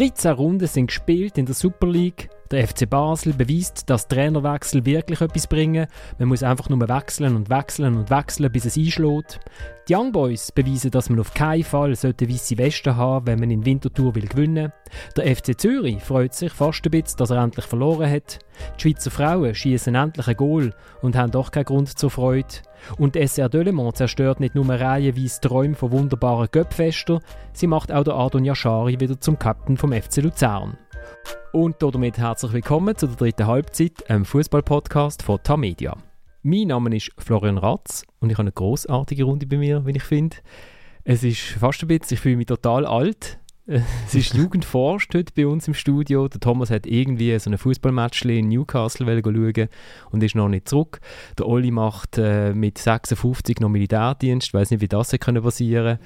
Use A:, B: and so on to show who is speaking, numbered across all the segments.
A: 13 Runden sind gespielt in der Super League. Der FC Basel beweist, dass Trainerwechsel wirklich etwas bringen. Man muss einfach nur wechseln und wechseln und wechseln, bis es einschlägt. Die Young Boys beweisen, dass man auf keinen Fall sollte weiße Westen haben, wenn man in Winterthur will gewinnen. Der FC Zürich freut sich fast ein bisschen, dass er endlich verloren hat. Die Schweizer Frauen schießen endlich ein Goal und haben doch keinen Grund zur Freude. Und SR Delemont zerstört nicht nur reihenweise Träume von wunderbaren Göppfester, sie macht auch der Adon Yashari wieder zum Captain vom FC Luzern. Und damit herzlich willkommen zu der dritten Halbzeit, einem Fußball-Podcast von Tamedia. Mein Name ist Florian Ratz und ich habe eine großartige Runde bei mir, wie ich finde. Es ist fast ein bisschen, ich fühle mich total alt. Es ist Jugendforscht heute bei uns im Studio. Der Thomas hat irgendwie so ein Fußballmatch in Newcastle schauen und ist noch nicht zurück. Der Olli macht äh, mit 56 noch Militärdienst. Ich weiß nicht, wie das passieren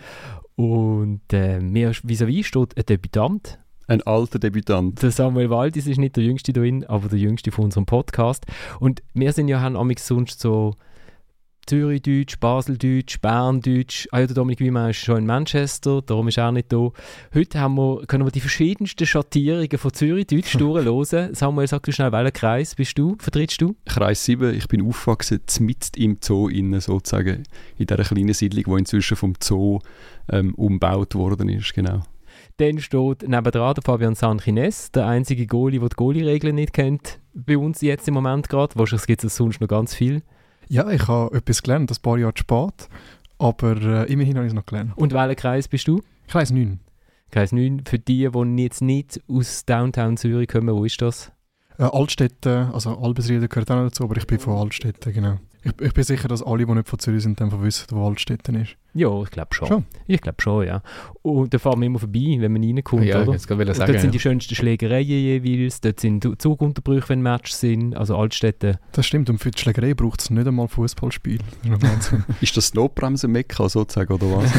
A: Und äh, mir vis-à-vis steht ein Debütant,
B: ein alter Debütant.
A: Der Samuel Waldis ist nicht der jüngste drin, aber der jüngste von unserem Podcast. Und wir sind ja haben sonst so Zürichdeutsch, Baseldeutsch, Berndeutsch. Ah ja, der Dominik Wiemann ist schon in Manchester, darum ist er auch nicht da. Heute haben wir, können wir die verschiedensten Schattierungen von Zürichdeutsch durchhören. Samuel, sag du schnell, welcher Kreis bist du, vertrittst du?
B: Kreis 7. Ich bin aufgewachsen mitten im Zoo innen, sozusagen, in dieser kleinen Siedlung, die inzwischen vom Zoo ähm, umgebaut worden ist, genau.
A: Dann steht nebendran der Fabian Sanchines, der einzige Goalie, der die Goalie-Regeln nicht kennt, bei uns jetzt im Moment gerade. Wahrscheinlich gibt es sonst noch ganz viel.
C: Ja, ich habe etwas gelernt, ein paar Jahre spät, aber äh, immerhin habe ich es noch gelernt.
A: Und welcher Kreis bist du?
C: Kreis 9.
A: Kreis 9. Für die, die jetzt nicht aus Downtown Zürich kommen, wo ist das?
C: Äh, Altstädte, also Albesrieden gehört auch noch dazu, aber ich bin von Altstädte, genau. Ich, ich, bin sicher, dass alle, die nicht von Zürich sind, dann wissen, wo Altstädte ist.
A: Ja, ich glaube schon. schon. Ich glaube schon, ja. Und da fahren wir immer vorbei, wenn man reinkommt,
B: ja,
A: oder?
B: Jetzt sagen,
A: dort
B: ja.
A: sind die schönsten Schlägereien jeweils, dort sind Zugunterbrüche, wenn Matches sind, also Altstädte.
C: Das stimmt, und für die Schlägerei braucht es nicht einmal Fußballspiel.
B: ist das Notbremse-Mekka sozusagen, oder was?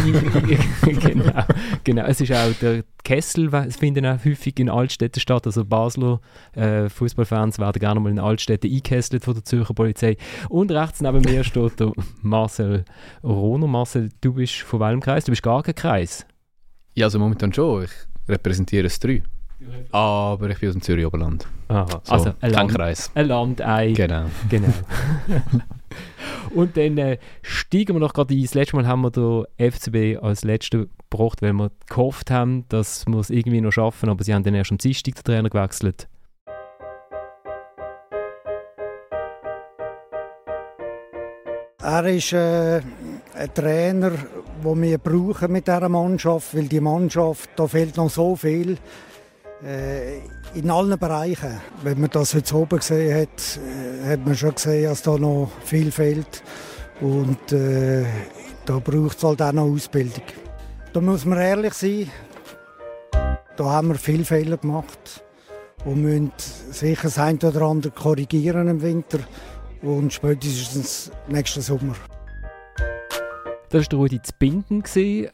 A: genau, genau. Es ist auch der Kessel, es finden auch häufig in Altstädten statt, also Basler äh, Fußballfans werden gerne mal in Altstädten eingekesselt von der Zürcher Polizei. Und rechts neben mir steht der Marcel Rohner. Marcel, du bist von welchem Kreis? Du bist gar kein Kreis.
D: Ja, also momentan schon. Ich repräsentiere das 3. Aber ich bin aus dem Zürich Oberland.
A: Aha,
D: so,
A: also ein Land,
D: Kreis.
A: Ein Landei.
D: Genau.
A: genau. Und dann äh, steigen wir noch gerade ein. Das letzte Mal haben wir den FCB als letzten gebracht, weil wir gehofft haben, dass wir es irgendwie noch schaffen, aber sie haben dann erst am Dienstag den Trainer gewechselt.
E: Er ist äh, ein Trainer, den wir brauchen mit dieser Mannschaft, weil die Mannschaft, da fehlt noch so viel äh, in allen Bereichen. Wenn man das jetzt oben gesehen hat, äh, hat man schon gesehen, dass da noch viel fehlt und äh, da braucht es halt auch noch Ausbildung. Da muss man ehrlich sein, da haben wir viele Fehler gemacht und müssen sicher das eine oder andere korrigieren im Winter und spätestens nächsten Sommer.
A: Das war Rudi Zbinden.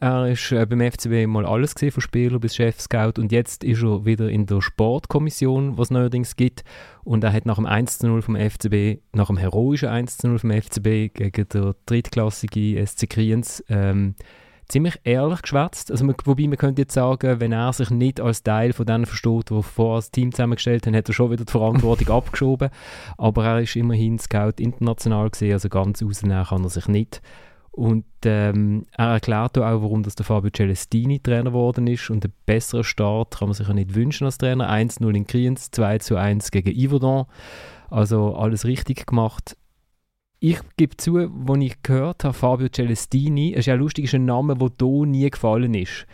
A: Er war äh, beim FCB mal alles gesehen, von Spieler bis Chef-Scout. Und jetzt ist er wieder in der Sportkommission, was es neuerdings gibt. Und er hat nach dem 1-0 vom FCB, nach dem heroischen 1-0 vom FCB gegen der drittklassige SC Kriens, ähm, ziemlich ehrlich geschwätzt. Also, wobei man könnte jetzt sagen, wenn er sich nicht als Teil von denen versteht, die vorher das Team zusammengestellt haben, hat er schon wieder die Verantwortung abgeschoben. Aber er ist immerhin Scout international gesehen, also ganz rausnehmen kann er sich nicht. Und ähm, er erklärt auch, warum das der Fabio Celestini Trainer geworden ist. Und einen besseren Start kann man sich ja nicht wünschen als Trainer. 1-0 in Kriens, 2-1 gegen Yverdon. Also alles richtig gemacht. Ich gebe zu, als ich gehört habe, Fabio Celestini, es ist ja lustig, ist ein Name, der hier nie gefallen ist.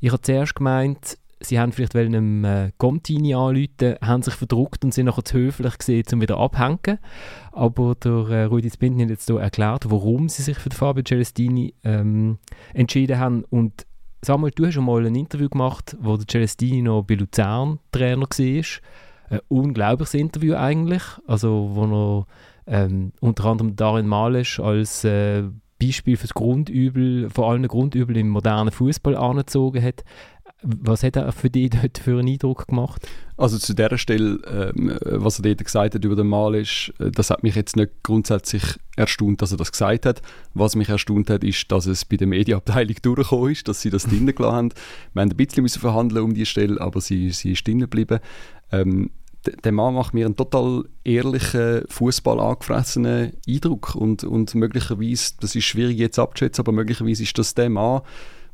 A: Ich habe zuerst gemeint, sie haben vielleicht einem äh, Contini anrufen, haben sich verdruckt und sind nachher zu höflich gesehen, um wieder abhängen. Aber der äh, Rudi Spinten hat jetzt hier erklärt, warum sie sich für Fabio Celestini ähm, entschieden haben. Und Samuel, du hast schon mal ein Interview gemacht, wo der Celestini noch bei Luzern Trainer war. Ein unglaubliches Interview eigentlich, also wo er ähm, unter anderem Darin Malisch als äh, Beispiel für das Grundübel, vor allem Grundübel im modernen Fußball angezogen hat Was hat er für dich dort für einen Eindruck gemacht?
B: Also zu dieser Stelle, ähm, was er dort gesagt hat über den Mal ist, äh, das hat mich jetzt nicht grundsätzlich erstaunt, dass er das gesagt hat. Was mich erstaunt hat, ist, dass es bei der Medienabteilung durchgekommen ist, dass sie das drinnen gelassen haben. Wir haben ein bisschen müssen verhandeln um die Stelle, aber sie, sie ist drinnen geblieben. Ähm, der Mann macht mir einen total ehrlichen, Fußball angefressenen Eindruck und, und möglicherweise, das ist schwierig jetzt abzuschätzen, aber möglicherweise ist das der Mann,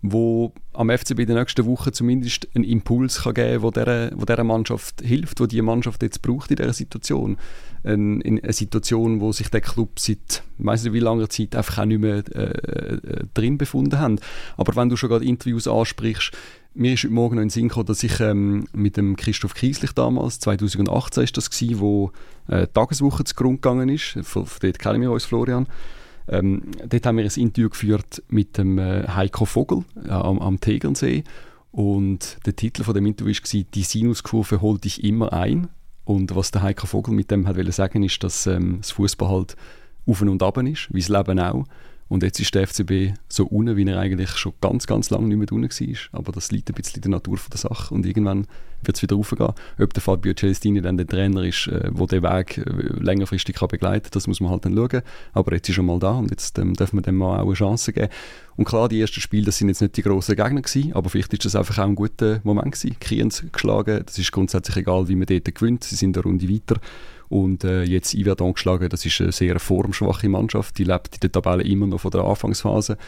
B: wo am FCB in der nächsten Woche zumindest einen Impuls kann geben kann, dieser, wo dieser Mannschaft hilft, wo die Mannschaft jetzt braucht in dieser Situation. Ein, in eine Situation, wo sich der Club seit ich weiß nicht wie langer Zeit einfach auch nicht mehr äh, äh, drin befunden hat. Aber wenn du schon gerade Interviews ansprichst, mir ist heute Morgen noch in den Sinn gekommen, dass ich ähm, mit dem Christoph Kieslich damals, 2018 ist das gewesen, wo äh, die Tageswoche zu Grund gegangen ist, von, von dort kennen wir uns, Florian, ähm, dort haben wir ein Interview geführt mit dem äh, Heiko Vogel äh, am, am Tegernsee und der Titel von dem Interview war «Die Sinuskurve holt dich immer ein». Und was der Heiko Vogel mit dem hat sagen ist, dass ähm, das Fußball halt auf und ab ist, wie das Leben auch. Und jetzt ist der FCB so unten, wie er eigentlich schon ganz, ganz lange nicht mehr unten war. Aber das liegt ein bisschen in der Natur der Sache. Und irgendwann wird es wieder raufgehen. Ob der Fabio Celestini dann der Trainer ist, äh, der den Weg äh, längerfristig kann begleiten kann, das muss man halt dann schauen. Aber jetzt ist er mal da und jetzt ähm, dürfen wir dem mal auch eine Chance geben. Und klar, die ersten Spiele, das sind jetzt nicht die grossen Gegner gewesen, aber vielleicht ist das einfach auch ein guter Moment gewesen. Kriens geschlagen, das ist grundsätzlich egal, wie man dort gewinnt. Sie sind eine Runde weiter. Und äh, jetzt Iwert angeschlagen, das ist eine sehr formschwache Mannschaft, die lebt in der Tabelle immer noch von der Anfangsphase.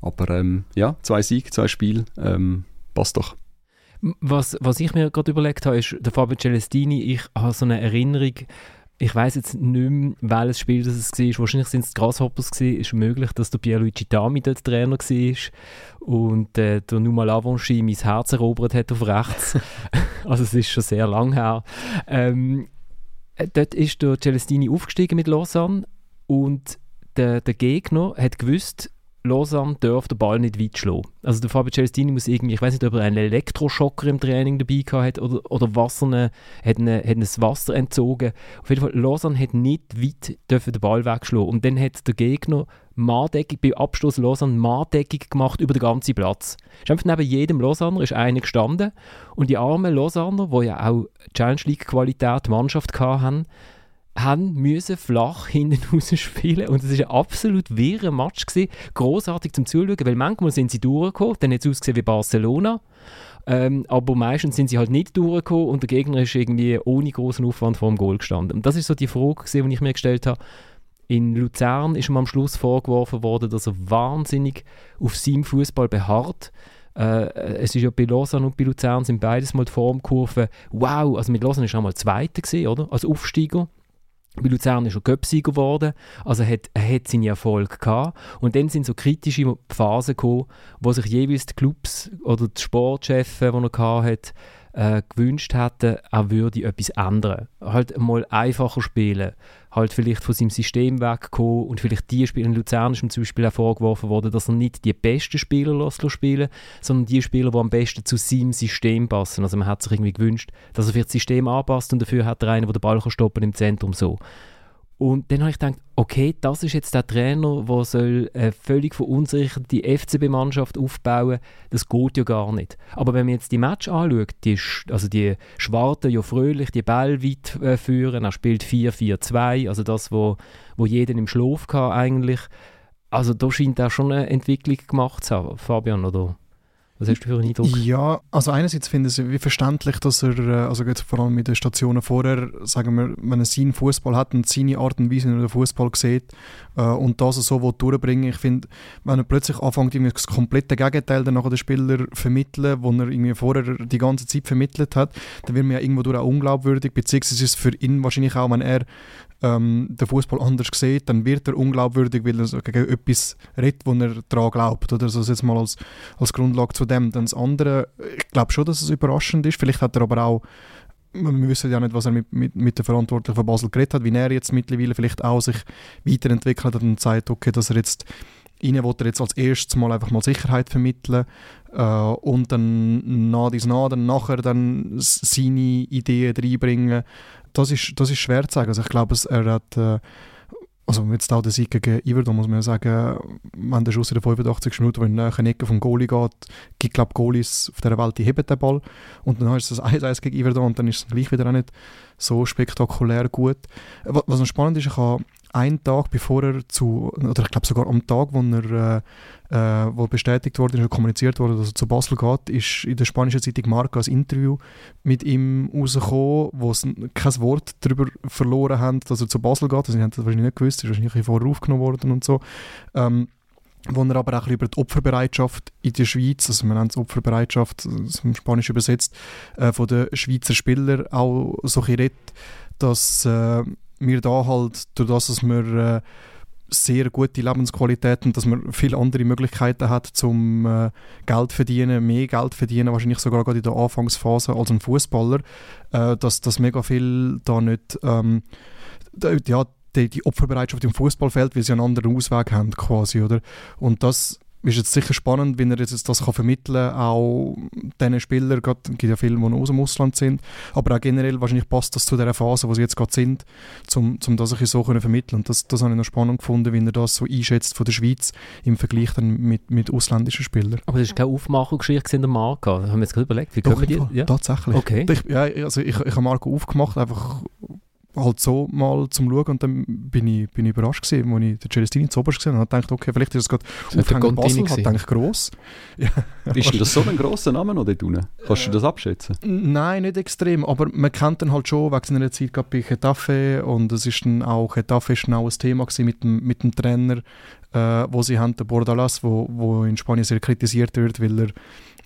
B: Aber ähm, ja, zwei Siege, zwei Spiele, ähm, passt doch.
A: Was, was ich mir gerade überlegt habe, ist, der Fabio Celestini, ich habe so eine Erinnerung, ich weiß jetzt nicht mehr, welches Spiel das es war. Wahrscheinlich sind es die Grasshoppers gewesen. Ist möglich, dass der Pierluigi Dami dort Trainer war und äh, der Numa Lavanchi mein Herz erobert hat auf rechts. also es ist schon sehr lang her. Ähm, äh, dort ist der Celestini aufgestiegen mit Lausanne und der, der Gegner hat gewusst, Lausanne darf den Ball nicht weit schlagen. Also der Fabio Celestini muss irgendwie, ich weiß nicht, ob er einen Elektroschocker im Training dabei hat oder, oder Wasser, eine, hat, eine, ein Wasser entzogen. Auf jeden Fall, Lausanne hat nicht weit den Ball wegschlagen. Und dann hat der Gegner Mahndeckung, bei Abstoß Lausanne Mahndeckung gemacht über den ganzen Platz. Ist einfach neben jedem Lausanner ist einer gestanden und die armen Lausanner, die ja auch Challenge League Qualität Mannschaft hatten, haben müssen flach hinten rausspielen und es war ein absolut wirrer Match gewesen. großartig zum Zuschauen, weil manchmal sind sie durchgekommen, dann hat es ausgesehen wie Barcelona, ähm, aber meistens sind sie halt nicht durchgekommen und der Gegner ist irgendwie ohne großen Aufwand vor dem Goal gestanden. Und das ist so die Frage, gewesen, die ich mir gestellt habe. In Luzern ist ihm am Schluss vorgeworfen worden, dass er wahnsinnig auf seinem Fußball beharrt. Äh, es ist ja bei Lausanne und bei Luzern sind beides mal die Formkurven. Wow, also mit Lausanne ist er mal Zweiter gesehen, oder? Als Aufsteiger. Bei Luzern ist er Göpsieger geworden, also er hat, er hat seinen Erfolg gehabt. Und dann sind so kritische Phasen gekommen, wo sich jeweils die Clubs oder die Sportchefs, die er hatte, äh, gewünscht hätten, er würde etwas ändern. Halt mal einfacher spielen, halt vielleicht von seinem System wegkommen und vielleicht die Spieler, in Luzern ist zum Beispiel auch vorgeworfen worden, dass er nicht die besten Spieler lässt spielen sondern die Spieler, die am besten zu seinem System passen. Also man hat sich irgendwie gewünscht, dass er vielleicht das System anpasst und dafür hat er einen, der den Ball stoppen im Zentrum so. Und dann habe ich gedacht, okay, das ist jetzt der Trainer, der soll eine völlig verunsicherte FCB-Mannschaft aufbauen Das geht ja gar nicht. Aber wenn man jetzt die Match anschaut, die, also die Schwarten ja fröhlich die Ball weit äh, führen, er spielt 4-4-2, also das, wo, wo jeden im Schlaf kann eigentlich. Also da scheint er schon eine Entwicklung gemacht zu haben, Fabian, oder? Was hast du für einen Eindruck?
C: Ja, also einerseits finde ich es wie verständlich, dass er, äh, also jetzt vor allem mit den Stationen vorher, sagen wir, wenn er seinen Fußball hat und seine Art und Weise, wie er den Fußball sieht äh, und das so will durchbringen ich finde, wenn er plötzlich anfängt, irgendwie das komplette Gegenteil dann nachher den Spieler vermitteln, wo er irgendwie vorher die ganze Zeit vermittelt hat, dann wird man ja irgendwo durch auch unglaubwürdig, beziehungsweise ist es für ihn wahrscheinlich auch, wenn er ähm, den Fußball anders sieht, dann wird er unglaubwürdig, weil er gegen etwas redet, wo er daran glaubt. Oder so jetzt mal als, als Grundlage zu dem. Dann das andere, ich glaube schon, dass es überraschend ist. Vielleicht hat er aber auch wir wissen ja nicht, was er mit, mit, mit der Verantwortlichen von Basel geredet hat, wie er jetzt mittlerweile vielleicht auch sich weiterentwickelt hat und sagt, okay, dass er jetzt ihnen will er jetzt als erstes mal einfach mal Sicherheit vermitteln und dann nach dies nach, dann nachher dann seine Ideen reinbringen das ist, das ist schwer zu sagen. Also ich glaube, er hat, äh, also jetzt auch der Sieg gegen Iverdon, muss man ja sagen, wenn der Schuss in der 85. Minute, wenn in eine Ecke vom Goalie geht, gibt glaube Goalies auf dieser Welt, die heben den Ball und dann ist es 1-1 gegen Iverdon und dann ist es gleich wieder auch nicht so spektakulär gut. Was noch spannend ist, ich habe einen Tag bevor er zu, oder ich glaube sogar am Tag, wo er äh, äh, wo bestätigt wurde, und kommuniziert wurde, dass er zu Basel geht, ist in der spanischen Zeitung Marca ein Interview mit ihm rausgekommen, wo sie kein Wort darüber verloren haben, dass er zu Basel geht. Also, sie haben das wahrscheinlich nicht gewusst, ist wahrscheinlich vorher aufgenommen worden und so. Ähm, wo er aber auch über die Opferbereitschaft in der Schweiz, also man nennt es Opferbereitschaft, im Spanisch übersetzt, äh, von den Schweizer Spielern auch so redet, dass äh, wir da halt, durch das, dass wir äh, sehr gute Lebensqualitäten, dass man viele andere Möglichkeiten hat zum äh, Geld verdienen, mehr Geld verdienen, wahrscheinlich sogar gerade in der Anfangsphase als ein Fußballer, äh, dass das mega viel da nicht ähm, ja, die, die Opferbereitschaft im Fußballfeld, weil sie einen anderen Ausweg haben quasi, oder? Und das ist jetzt sicher spannend, wenn er jetzt das kann vermitteln kann, auch diesen Spielern, es gibt ja viele, die aus dem Ausland sind, aber auch generell wahrscheinlich passt das zu der Phase, wo sie jetzt gerade sind, um zum das so können vermitteln. Und das, das habe ich noch spannend gefunden, wie er das so einschätzt von der Schweiz im Vergleich dann mit, mit ausländischen Spielern.
A: Aber das ist keine Aufmachungsgeschichte in der Marke. Haben wir jetzt gerade überlegt, wie
C: Doch, können wir die? Ja? Tatsächlich.
A: Okay.
C: Ich, ja, also ich, ich habe Marco aufgemacht, einfach halt so mal zum Schauen und dann bin ich, bin ich überrascht gewesen, als ich den Celestini zu oberst gesehen habe und gedacht, okay, vielleicht ist es gerade
D: Aufhängen Basel,
C: hat eigentlich gross.
B: Ja. Ist das so ein grosser Name noch dort unten? Kannst du das abschätzen?
C: Nein, nicht extrem, aber man kennt ihn halt schon wegen seiner Zeit bei Getafe und es ist dann auch, Getafe ist dann auch ein Thema mit dem, mit dem Trainer, äh, wo sie haben, der Bordalas, wo, wo in Spanien sehr kritisiert wird, weil er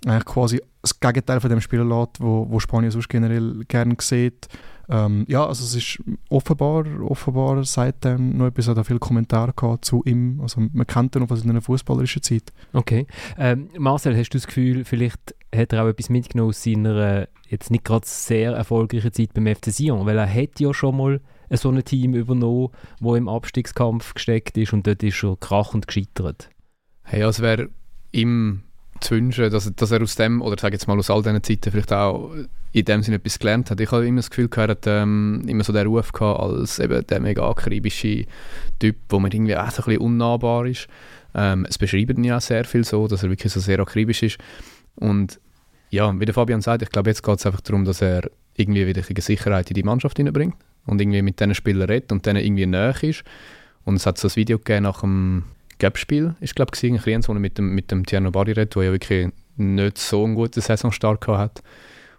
C: eigentlich quasi das Gegenteil von dem Spieler lässt, wo, wo Spanien sonst generell gerne sieht. Ähm, ja, also es ist offenbar, offenbar seitdem noch etwas, hat viele Kommentare gehabt zu ihm. Also man kennt ihn noch aus seiner fußballerischen Zeit.
A: Okay. Ähm, Marcel, hast du das Gefühl, vielleicht hat er auch etwas mitgenommen aus seiner äh, jetzt nicht gerade sehr erfolgreichen Zeit beim FC Sion? Weil er hat ja schon mal so ein Team übernommen, wo im Abstiegskampf gesteckt ist und dort ist schon krachend gescheitert.
D: Hey, also wäre ihm zu wünschen, dass, dass er aus dem, oder sage jetzt mal aus all diesen Zeiten vielleicht auch in dem Sinne etwas gelernt hat. Ich habe immer das Gefühl gehabt, ähm, immer so den Ruf gehabt als eben der mega akribische Typ, wo man irgendwie auch so ein bisschen unnahbar ist. Ähm, es beschreibt ihn ja sehr viel so, dass er wirklich so sehr akribisch ist. Und ja, wie der Fabian sagt, ich glaube, jetzt geht es einfach darum, dass er irgendwie wieder eine Sicherheit in die Mannschaft hineinbringt und irgendwie mit diesen Spielern redet und denen irgendwie näher ist. Und es hat so ein Video gegeben nach dem Gap-Spiel, ist glaube ich, in Kriens, wo er mit dem, mit dem Tierno Bari redet, der ja wirklich nicht so einen guten Saisonstart hat.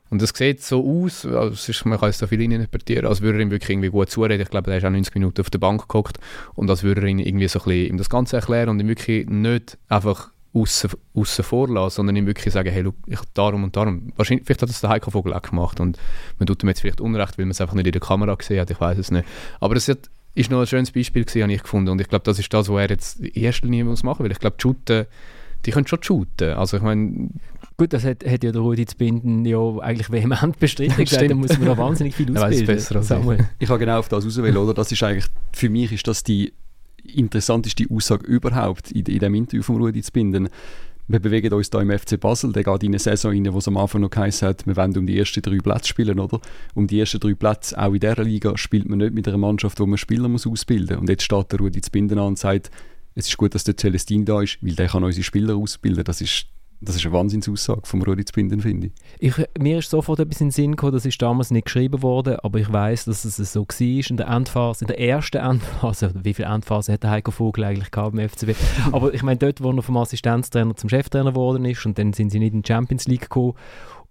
D: Und es sieht so aus, also ist, man kann es da viel interpretieren, als würde er ihm wirklich irgendwie gut zureden. Ich glaube, er ist auch 90 Minuten auf der Bank geguckt und als würde er ihn irgendwie so ein bisschen ihm das Ganze erklären und ihm wirklich nicht einfach außen, außen vorlassen, sondern ihm wirklich sagen, hey, look, ich, darum und darum. Wahrscheinlich, vielleicht hat das der Heiko Vogel auch gemacht und man tut ihm jetzt vielleicht Unrecht, weil man es einfach nicht in der Kamera gesehen hat, ich weiß es nicht. Aber es hat, ist noch ein schönes Beispiel gewesen, habe ich gefunden und ich glaube, das ist das, was er jetzt in erster Linie muss machen, weil ich glaube, die Shooten, die können schon shooten. Also ich meine,
A: Gut, das hat, hat ja der Rudi Zbinden ja eigentlich vehement bestritten. gesagt, da muss man noch wahnsinnig viel ausbilden.
B: besser als ich. ich habe genau auf das auswählen, oder? Das ist eigentlich, für mich ist das die interessanteste Aussage überhaupt in, in dem Interview von Rudi Zbinden. Wir bewegen uns hier im FC Basel, der geht in eine Saison rein, wo es am Anfang noch geheißen hat, wir wollen um die ersten drei Plätze spielen, oder? Um die ersten drei Plätze, auch in dieser Liga, spielt man nicht mit einer Mannschaft, wo man Spieler muss ausbilden muss. Und jetzt steht der Rudi Zbinden an und sagt, es ist gut, dass der Celestin da ist, weil der kann unsere Spieler ausbilden. Das ist das ist eine Wahnsinnsaussage vom Rudi Zbinden, finde ich.
A: ich. Mir ist sofort etwas in den Sinn gekommen, das ist damals nicht geschrieben worden, aber ich weiß, dass es so war in der Endphase, in der ersten Endphase, wie viele Endphasen hat der Heiko Vogel eigentlich gehabt beim FCB? aber ich meine, dort, wo er vom Assistenztrainer zum Cheftrainer geworden ist und dann sind sie nicht in die Champions League gekommen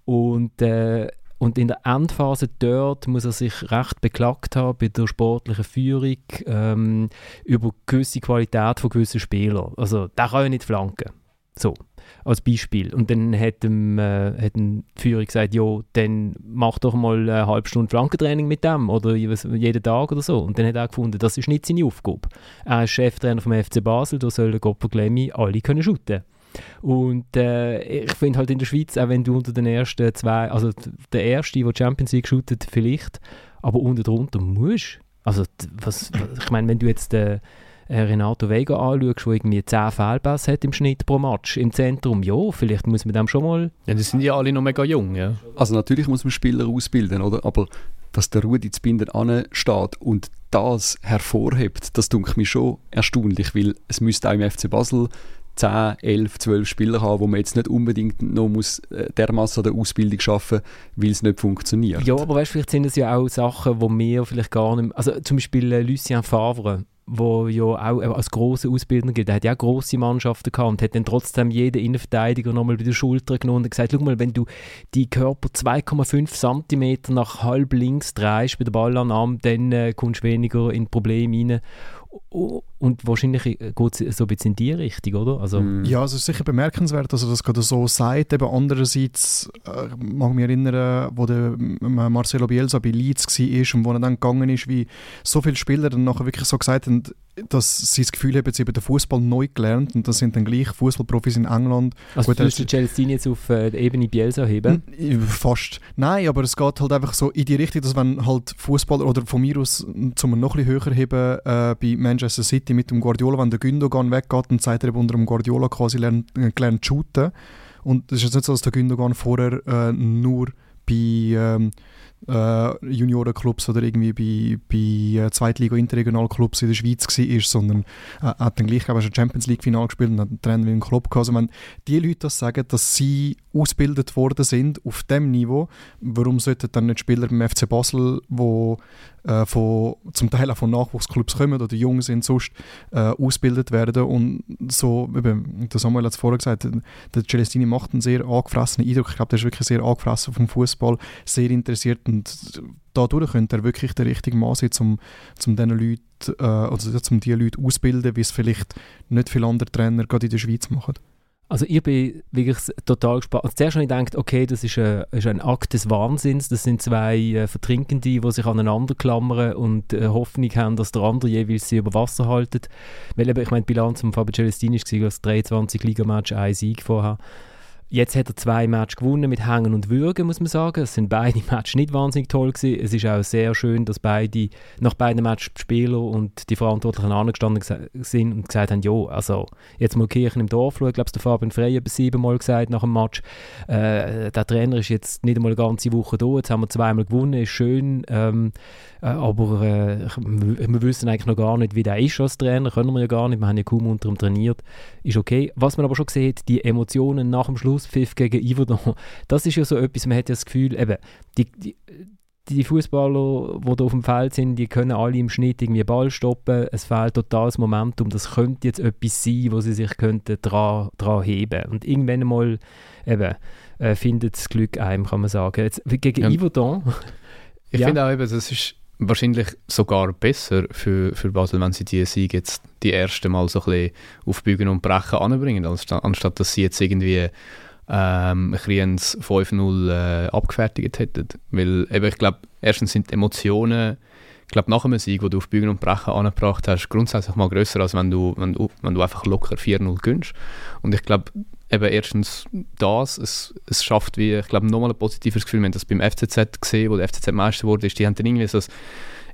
A: und äh, und in der Endphase dort muss er sich recht beklagt haben bei der sportlichen Führung ähm, über gewisse Qualität von gewissen Spielern. Also der kann ja nicht flanken. So als Beispiel. Und dann hat, dem, äh, hat die Führung gesagt, ja, dann mach doch mal eine halbe Stunde Flankentraining mit dem oder jeden Tag oder so. Und dann hat er gefunden, das ist nicht seine Aufgabe. Er ist Cheftrainer vom FC Basel, da sollen Gopper Glemmi alle können shooten. Und äh, ich finde halt in der Schweiz, auch wenn du unter den ersten zwei, also der erste, der Champions League shootet, vielleicht, aber unter drunter musst. Also was, was ich meine, wenn du jetzt äh, Renato Vega anschaust, der irgendwie 10 Fehlpässe hat im Schnitt pro Match im Zentrum, ja, vielleicht muss man dem schon mal...
D: Ja, die sind ja alle noch mega jung, ja.
B: Also natürlich muss man Spieler ausbilden, oder? aber dass der Rudi Zbinden ansteht und das hervorhebt, das dunkelt mich schon erstaunlich, weil es müsste auch im FC Basel 10, 11, 12 Spieler haben, wo man jetzt nicht unbedingt noch muss, äh, dermaßen an der Ausbildung arbeiten weil es nicht funktioniert.
A: Ja, aber weißt, vielleicht sind es ja auch Sachen, wo wir vielleicht gar nicht, also zum Beispiel äh, Lucien Favre, wo ja auch als großer Ausbildner gilt. Der hat ja auch grosse Mannschaften gehabt und hat dann trotzdem jeden Innenverteidiger nochmal bei der Schulter genommen und gesagt, schau mal, wenn du die Körper 2,5 cm nach halb links drehst bei der Ballannahme, dann äh, kommst du weniger in Probleme rein. Und wahrscheinlich äh, geht es so ein bisschen in die Richtung, oder?
C: Also, mm. Ja, also es ist sicher bemerkenswert, dass er das gerade so sagt. Eben andererseits äh, mag ich mich erinnern, wo der Marcelo Bielsa bei Leeds war und wo er dann gegangen ist, wie so viele Spieler dann nachher wirklich so gesagt haben, dass sie das Gefühl haben, sie haben den Fußball neu gelernt und das sind dann gleich Fußballprofis in England.
A: Also Gut, würdest du Celestini jetzt auf äh, die Ebene Bielsa heben?
C: Fast. Nein, aber es geht halt einfach so in die Richtung, dass wenn halt Fußballer oder von mir aus zum noch ein bisschen höher heben äh, bei Manchester City mit dem Guardiola, wenn der Gündogan weggeht und er unter dem Guardiola quasi lernt, äh, gelernt shooten. Und es ist jetzt nicht so, dass der Gündogan vorher äh, nur bei ähm, äh, Juniorenclubs oder irgendwie bei, bei äh, Zweitliga Interregionalclubs in der Schweiz war, sondern äh, hat dann gleich auch schon Champions League Final gespielt und hat einen Trainer wie einen Club gehabt. Also wenn die Leute das sagen, dass sie ausgebildet worden sind auf dem Niveau, warum sollten dann nicht Spieler beim FC Basel, die äh, von, zum Teil auch von Nachwuchsclubs kommen oder jung sind, sonst äh, ausgebildet werden? Und so, eben, der Samuel hat es vorher gesagt, der Celestini macht einen sehr angefressenen Eindruck, ich glaube, der ist wirklich sehr angefressen vom Fußball, sehr interessiert. Und dadurch könnte er wirklich der richtige Mann sein, um, um diesen Leuten, äh, also um diese Leute auszubilden, wie es vielleicht nicht viele andere Trainer gerade in der Schweiz machen.
A: Also ich bin wirklich total gespannt. Also zuerst habe ich gedacht, okay, das ist ein, ist ein Akt des Wahnsinns. Das sind zwei äh, Vertrinkende, die sich aneinander klammern und äh, Hoffnung haben, dass der andere jeweils sie über Wasser haltet. Weil eben, ich meine, die Bilanz von Fabio Celestini war, dass 23 Ligamatch ein Sieg vorher. Jetzt hat er zwei Matches gewonnen mit Hängen und Würgen, muss man sagen. Es sind beide Matches nicht wahnsinnig toll gewesen. Es ist auch sehr schön, dass beide, nach beiden Matches die Spieler und die Verantwortlichen angestanden sind und gesagt haben, ja, also jetzt mal Kirchen im Dorf schauen. Ich glaube, der Fabian Frey hat siebenmal gesagt nach dem Match, äh, der Trainer ist jetzt nicht einmal eine ganze Woche da, jetzt haben wir zweimal gewonnen, ist schön, ähm, äh, aber äh, wir wissen eigentlich noch gar nicht, wie der ist als Trainer, können wir ja gar nicht, wir haben ja kaum unter ihm trainiert, ist okay. Was man aber schon sieht, die Emotionen nach dem Schlusspfiff gegen Iverdon, das ist ja so etwas, man hat ja das Gefühl, eben, die, die die Fußballer, die da auf dem Feld sind, die können alle im Schnitt irgendwie Ball stoppen. Es fehlt totales Momentum. Das könnte jetzt etwas sein, wo sie sich könnten dran, dran heben. Und irgendwann einmal eben, äh, findet das Glück einem, kann man sagen. Jetzt, gegen ja. Yverdon.
D: Ich ja. finde auch eben, das ist wahrscheinlich sogar besser für, für Basel, wenn sie die Sieg jetzt die erste Mal so ein bisschen auf Bügen und Brechen anbringen, anstatt dass sie jetzt irgendwie ähm, Kriens 5-0 äh, abgefertigt hätten. Weil eben, ich glaube, erstens sind die Emotionen, ich glaube, nach einem Sieg, wo du auf Bügen und Brechen angebracht hast, grundsätzlich mal grösser, als wenn du, wenn du, wenn du einfach locker 4-0 gönnst. Und ich glaube, eben erstens das, es, es schafft wie, ich glaube, nochmal ein positives Gefühl, wenn das beim FCZ gesehen, wo der FCZ Meister wurde, ist, die haben dann irgendwie so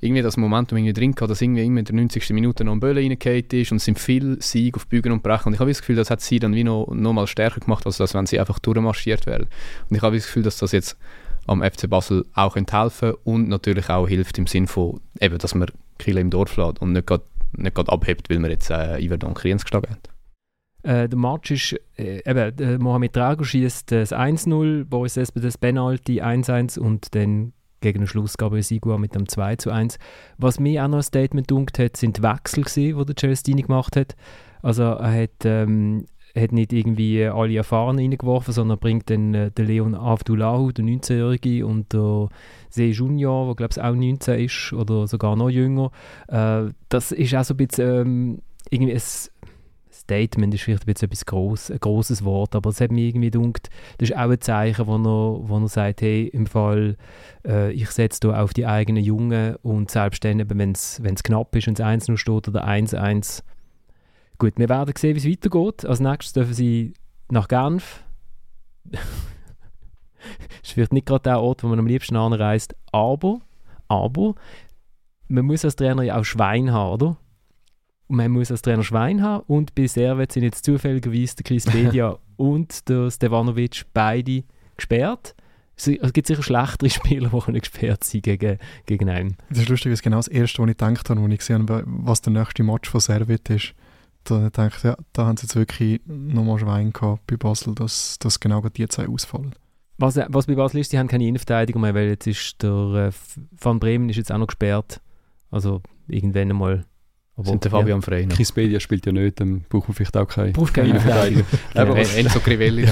D: irgendwie das Momentum irgendwie drin gehabt, dass irgendwie, irgendwie in der 90. Minute noch ein Böller reingefallen ist und es sind viele Siege auf Bügen und Brechen und ich habe das Gefühl, das hat sie dann wie noch, noch mal stärker gemacht, als das, wenn sie einfach durchmarschiert wären. Und ich habe das Gefühl, dass das jetzt am FC Basel auch helfen und natürlich auch hilft im Sinne von, eben, dass man Kille im Dorf lässt und nicht gerade nicht abhebt, weil man jetzt äh, Iverdon Kriens geschlagen hat.
A: Äh, der Match ist, äh, eben, äh, Mohamed Drago schießt das 1-0, Boris Espe das Penalty 1-1 und dann gegen den Schluss Gabriel Sigua mit dem 2 1. Was mir auch noch ein Statement dunkt hat, sind die Wechsel die der Celestini gemacht hat. Also er hat, ähm, hat nicht irgendwie alle Erfahrenen reingeworfen, sondern bringt dann äh, den Leon Avdulahu, der 19-Jährige, und der See Junior, der glaube ich auch 19 ist oder sogar noch jünger. Äh, das ist auch so ein bisschen ähm, irgendwie ein Statement ist vielleicht ein etwas groß, ein großes Wort, aber es hat mir irgendwie gedacht, das ist auch ein Zeichen, wo er, wo er sagt, hey, im Fall, äh, ich setze da auf die eigenen Jungen und selbst dann, wenn es knapp ist, wenn es 1 steht oder 1-1. Gut, wir werden sehen, wie es weitergeht. Als nächstes dürfen sie nach Genf. ist vielleicht nicht gerade der Ort, wo man am liebsten anreist, aber, aber, man muss als Trainer ja auch Schwein haben, oder? Man muss als Trainer Schwein haben und bei Servet sind jetzt zufälligerweise der Chris Bedia und der Stevanovic beide gesperrt. Es gibt sicher schlechtere Spieler, die können gesperrt sein gegen, gegen einen.
C: Das ist lustig, das ist genau das Erste, was ich gedacht habe, als ich gesehen habe, was der nächste Match von Servet ist. Da denke ich, ja, da haben sie jetzt wirklich nochmal Schwein gehabt bei Basel, dass, dass genau die zwei ausfallen.
A: Was, was bei Basel ist, sie haben keine Innenverteidigung mehr, weil jetzt ist der äh, Van Bremen ist jetzt auch noch gesperrt. Also irgendwann einmal.
D: Aber, sind der Fabian ja. Frey
B: noch. Chris spielt ja nicht, dann braucht man vielleicht auch keine
A: Braucht keine Innenverteidigung.
D: Aber Enzo Crivelli.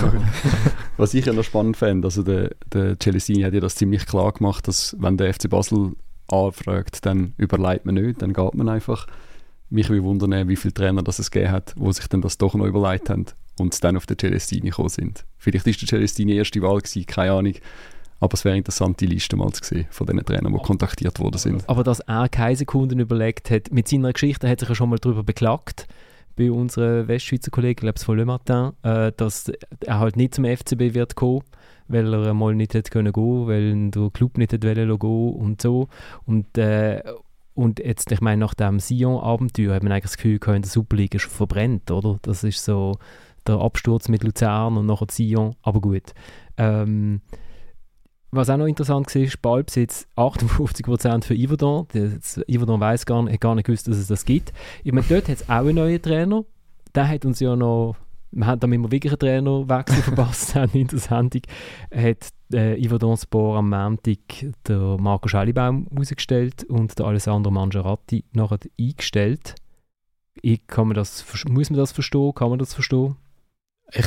B: was ich ja noch spannend fände, also der, der Celestini hat ja das ziemlich klar gemacht, dass wenn der FC Basel anfragt, dann überlegt man nicht, dann geht man einfach. Mich würde wundern, wie viele Trainer das es gegeben hat, wo sich dann das doch noch überlegt haben und dann auf den Celestini gekommen sind. Vielleicht ist der Celestini erste Wahl gewesen, keine Ahnung. Aber es wäre interessant, die Liste mal zu sehen von den Trainern, die kontaktiert worden sind.
A: Aber dass er keine Sekunden überlegt hat, mit seiner Geschichte hat sich ja schon mal darüber beklagt, bei unseren Westschweizer Kollegen, ich glaube es von Le Matin, äh, dass er halt nicht zum FCB wird kommen, weil er mal nicht hätte können gehen, weil der Club nicht hätte gehen und so. Und, äh, und jetzt, ich meine, nach dem Sion-Abenteuer hat man eigentlich das Gefühl, in der Superliga schon verbrennt, oder? Das ist so der Absturz mit Luzern und nachher Sion, aber gut. Ähm, was auch noch interessant war, ist Ballbesitz 58% für Iverdon. Iverdon weiss gar nicht, gar nicht gewusst, dass es das gibt. Ich meine, dort hat es auch einen neuen Trainer. Der hat uns ja noch, wir haben damit wir wirklich einen Trainerwechsel verpasst haben in der Sendung, hat äh, Iverdon Sport am Montag der Marco Schellibaum ausgestellt und der Alessandro Mangiaratti nachher eingestellt. Ich, kann man das, muss man das verstehen? Kann man das verstehen?
D: Ich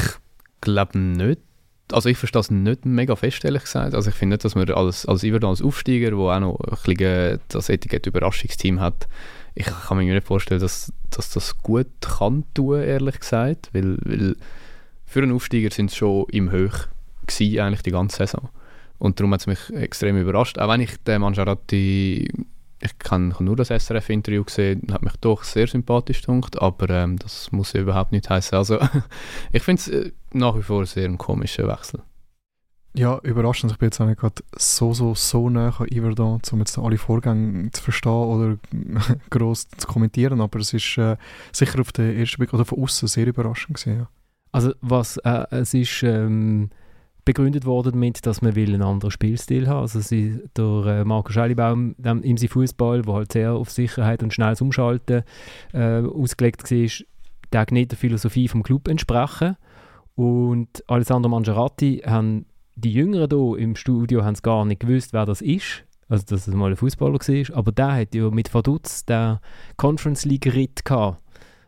D: glaube nicht also ich verstehe das nicht mega fest, ehrlich gesagt. Also ich finde nicht, dass man als, als Iverdon, als Aufsteiger, der auch noch ein bisschen das Etikett Überraschungsteam hat, ich kann mir nicht vorstellen, dass, dass das gut kann tun, ehrlich gesagt. Weil, weil für einen Aufsteiger sind sie schon im Höch eigentlich die ganze Saison. Und darum hat es mich extrem überrascht. Auch wenn ich den Mangiaratti ich kann nur das SRF-Interview gesehen, hat mich doch sehr sympathisch gedacht, aber ähm, das muss ja überhaupt nicht heißen. Also ich finde es äh, nach wie vor sehr ein komischer Wechsel.
C: Ja, überraschend. Ich bin jetzt auch nicht gerade so, so, so nah an Iverdon, um jetzt alle Vorgänge zu verstehen oder groß zu kommentieren, aber es ist äh, sicher auf den ersten Blick oder von außen sehr überraschend gewesen, ja.
A: Also was, äh, es ist... Ähm begründet worden damit, dass man will einen anderen Spielstil haben. Also sie, der äh, Marco Schellibaum im Fußball, der halt sehr auf Sicherheit und schnelles Umschalten äh, ausgelegt war, der nicht der Philosophie vom Club entsprechen. Und Alessandro Mangiarati haben die Jüngeren hier im Studio haben gar nicht gewusst, wer das ist. Also, dass es mal ein Fußballer war. Aber der hat ja mit Vaduz den Conference League Ritt gehabt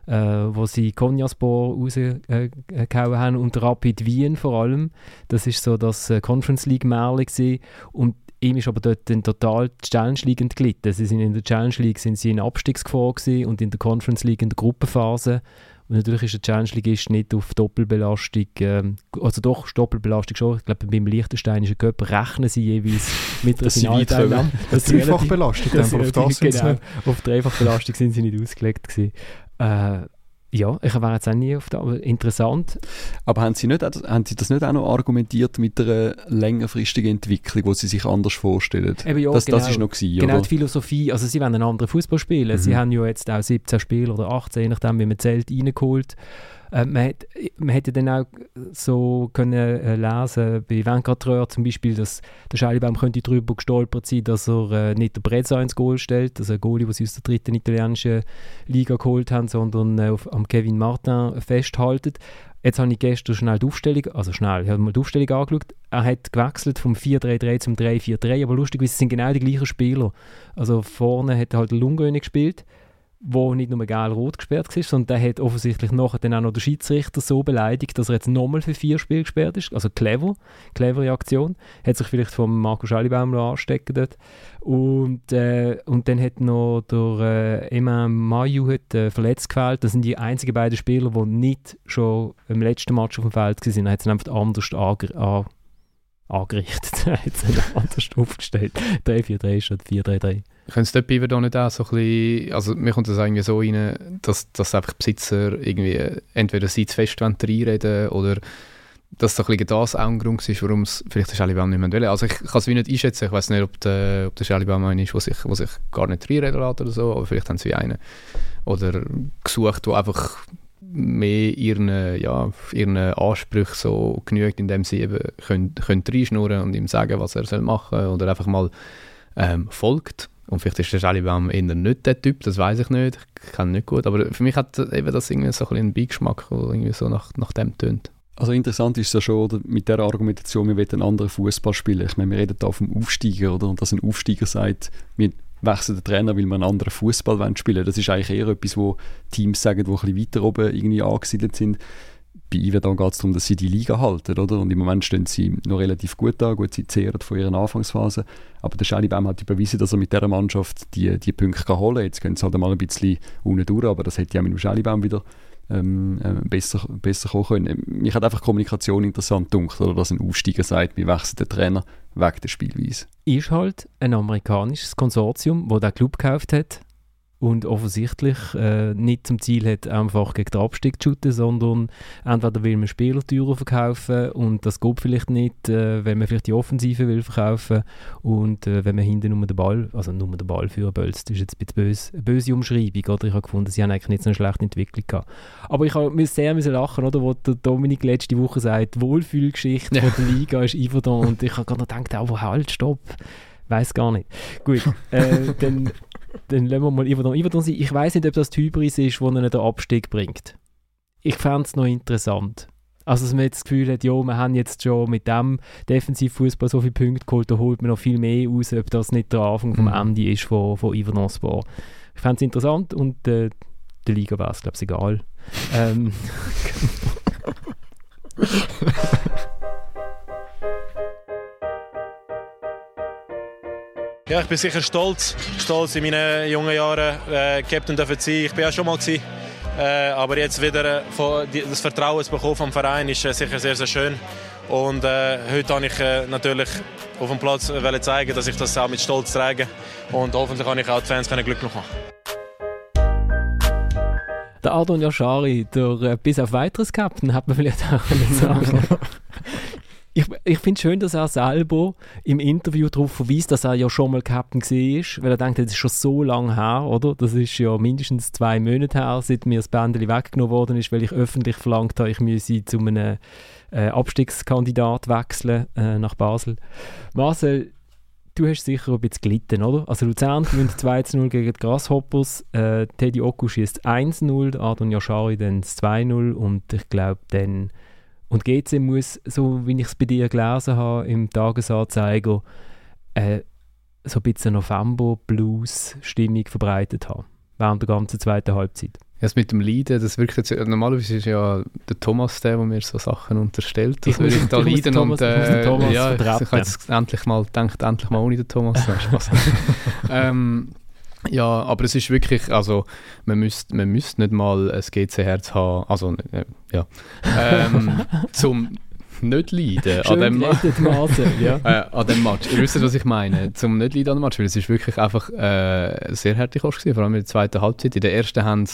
A: äh, wo sie Konyaspor rausgehauen haben und Rapid Wien vor allem. Das ist so das äh, Conference League Märchen und ihm ist aber dort dann total die Challenge League entglitten. Sie sind in der Challenge League sind sie in Abstiegsgefahr und in der Conference League in der Gruppenphase. Und natürlich ist der Challenge League nicht auf Doppelbelastung, ähm, also doch Doppelbelastung schon. Ich glaube, beim Liechtensteinischen Cup rechnen sie jeweils mit der
C: Finalteilnahme. Das ist Dreifachbelastung,
A: auf das genau, Auf Dreifachbelastung sind sie nicht ausgelegt gewesen. Äh, ja, ich war jetzt auch nie auf das, aber interessant.
B: Aber haben Sie, nicht, haben Sie das nicht auch noch argumentiert mit einer längerfristigen Entwicklung, die Sie sich anders vorstellen?
A: Eben ja,
B: das,
A: genau,
B: das ist noch gewesen,
A: Genau,
B: oder?
A: die Philosophie, also Sie wollen einen anderen Fußball spielen. Mhm. Sie haben ja jetzt auch 17 Spiele oder 18, je nachdem, wie man zählt, reingeholt. Äh, man, hat, man hätte dann auch so können äh, lesen bei Venkatreur zum Beispiel, dass der Scheilebaum könnte darüber gestolpert sein, dass er äh, nicht der Brezza ins Goal stellt, also ein Goalie, den sie aus der dritten italienischen Liga geholt haben, sondern äh, auf, am Kevin Martin festhaltet. Jetzt habe ich gestern schnell die Aufstellung, also schnell, ich habe mal die Aufstellung angeschaut. Er hat gewechselt vom 4-3-3 zum 3-4-3, aber lustig, es sind genau die gleichen Spieler. Also vorne hat halt Lungöne gespielt, wo nicht nur gelb-rot gesperrt war, sondern der hat offensichtlich nachher dann auch noch den Schiedsrichter so beleidigt, dass er jetzt nochmal für vier Spiele gesperrt ist. Also clever, clevere Aktion. Hat sich vielleicht vom Marco Schallibaum anstecken dort. Und, äh, und dann hat noch der äh, Emma Mayu hat, äh, verletzt gefällt. Das sind die einzigen beiden Spieler, die nicht schon im letzten Match auf dem Feld waren. Er hat es einfach anders ange angerichtet. er hat es anders aufgestellt. 3-4-3 statt 4-3-3.
D: Können Sie dort bei nicht auch so ein bisschen, also mir kommt das irgendwie so rein, dass, dass einfach Besitzer irgendwie entweder sie zu fest reinreden oder dass so ein das auch ein Grund ist, warum es vielleicht der Schalibaum nicht mehr will. Also ich kann es wie nicht einschätzen, ich weiß nicht, ob der, ob der Schalibaum einer ist, der sich, sich gar nicht reinreden lässt oder so, aber vielleicht haben sie einen oder gesucht, der einfach mehr ihren, ja, ihren Ansprüchen so genügt, indem sie eben können, können reinschnurren und ihm sagen, was er soll machen soll oder einfach mal ähm, folgt. Und vielleicht ist der Schellibaum eher nicht der Typ, das weiß ich nicht, ich ihn nicht gut, aber für mich hat eben das irgendwie so ein einen Beigeschmack, der irgendwie so nach, nach dem tönt.
B: Also interessant ist es ja schon, oder, mit der Argumentation, wir wollen einen anderen Fußball spielen. Ich meine, wir reden da vom Aufsteiger, oder? Und dass ein Aufsteiger sagt, wir wechseln den Trainer, weil wir einen anderen Fußball spielen Das ist eigentlich eher etwas, wo Teams sagen, die ein bisschen weiter oben irgendwie angesiedelt sind. Bei Ivedon geht es darum, dass sie die Liga halten, oder? Und im Moment stehen sie noch relativ gut da, gut, sie von ihrer Anfangsphase. Aber der Schäli Baum hat überwiesen, dass er mit dieser Mannschaft die, die Punkte kann holen kann. Jetzt können sie halt mal ein bisschen unten durch, aber das hätte ja mit dem Schäli Baum wieder ähm, äh, besser, besser kommen können. Mich hat einfach Kommunikation interessant gedacht, oder dass ein Aufsteiger sagt, wir wechseln den Trainer wegen der Spielweise.
A: Ist halt ein amerikanisches Konsortium, das der Club gekauft hat und offensichtlich äh, nicht zum Ziel hat, einfach gegen den Abstieg zu shooten, sondern entweder will man Spielertüren verkaufen und das geht vielleicht nicht, äh, wenn man vielleicht die Offensive will verkaufen und äh, wenn man hinten nur den Ball, also nur den Ball führen bölzt, ist jetzt ein bisschen böse, eine böse Umschreibung, oder? Ich habe gefunden, sie haben eigentlich nicht so eine schlechte Entwicklung gehabt. Aber ich habe sehr müssen lachen, oder, wo der Dominik letzte Woche sagt, Wohlfühlgeschichte ja. von der Liga ist Iverdon und ich habe gerade gedacht, aber halt, stopp. Weiß gar nicht. Gut, äh, dann dann lassen wir mal Iverdon Iverdon sein. Ich weiß nicht, ob das die Hybris ist, die ihnen den Abstieg bringt. Ich fände es noch interessant. Also, dass man jetzt das Gefühl hat, ja, wir haben jetzt schon mit dem Defensivfußball so viele Punkte geholt, da holt man noch viel mehr raus, ob das nicht der Anfang vom mhm. Ende ist von, von Iverdon Sport. Ich fände es interessant und äh, der Liga wäre es, glaube ich, egal. ähm,
F: Ja, ich bin sicher stolz, stolz in meinen jungen Jahren äh, Captain zu sein. Ich bin ja schon mal gewesen, äh, aber jetzt wieder äh, die, das Vertrauen zu bekommen vom Verein ist äh, sicher sehr, sehr schön. Und äh, heute habe ich äh, natürlich auf dem Platz äh, zeigen, dass ich das auch mit Stolz trage und hoffentlich kann ich auch die Fans glücklich machen.
A: Der Adon Yashari, der äh, bis auf weiteres Captain, hat man vielleicht auch sagen ich, ich finde es schön, dass er selber im Interview darauf verweist, dass er ja schon mal Captain war, weil er denkt, das ist schon so lange her, oder? Das ist ja mindestens zwei Monate her, seit mir das Bändchen weggenommen worden ist, weil ich öffentlich verlangt habe, ich müsse zu einem äh, Abstiegskandidat wechseln äh, nach Basel. Marcel, du hast sicher ein bisschen gelitten, oder? Also Luzern gewinnt 2-0 gegen die Grasshoppers, äh, Teddy Oku schießt 1-0, Adon Yashari dann 2-0 und ich glaube dann und GC muss, so wie ich es bei dir gelesen habe im Tagesanzeiger, äh, so ein bisschen November-Blues-Stimmung verbreitet haben, während der ganzen zweiten Halbzeit.
D: Ja, das mit dem Leiden, das wirkt jetzt, normalerweise ist ja der Thomas der, der mir so Sachen unterstellt. Das würde ich da leiden Thomas, und äh, ja, ich, ich habe jetzt endlich mal gedacht, endlich mal ohne den Thomas. Ähm, ja, aber es ist wirklich, also man müsste man müsst nicht mal ein GC-Herz haben, also äh, ja, ähm, zum nicht leiden
A: an dem, ja.
D: äh, an dem Match. Ihr wisst, was ich meine. Zum nicht leiden an dem Match, weil es ist wirklich einfach äh, sehr härte Kost gewesen, vor allem in der zweiten Halbzeit. In der ersten haben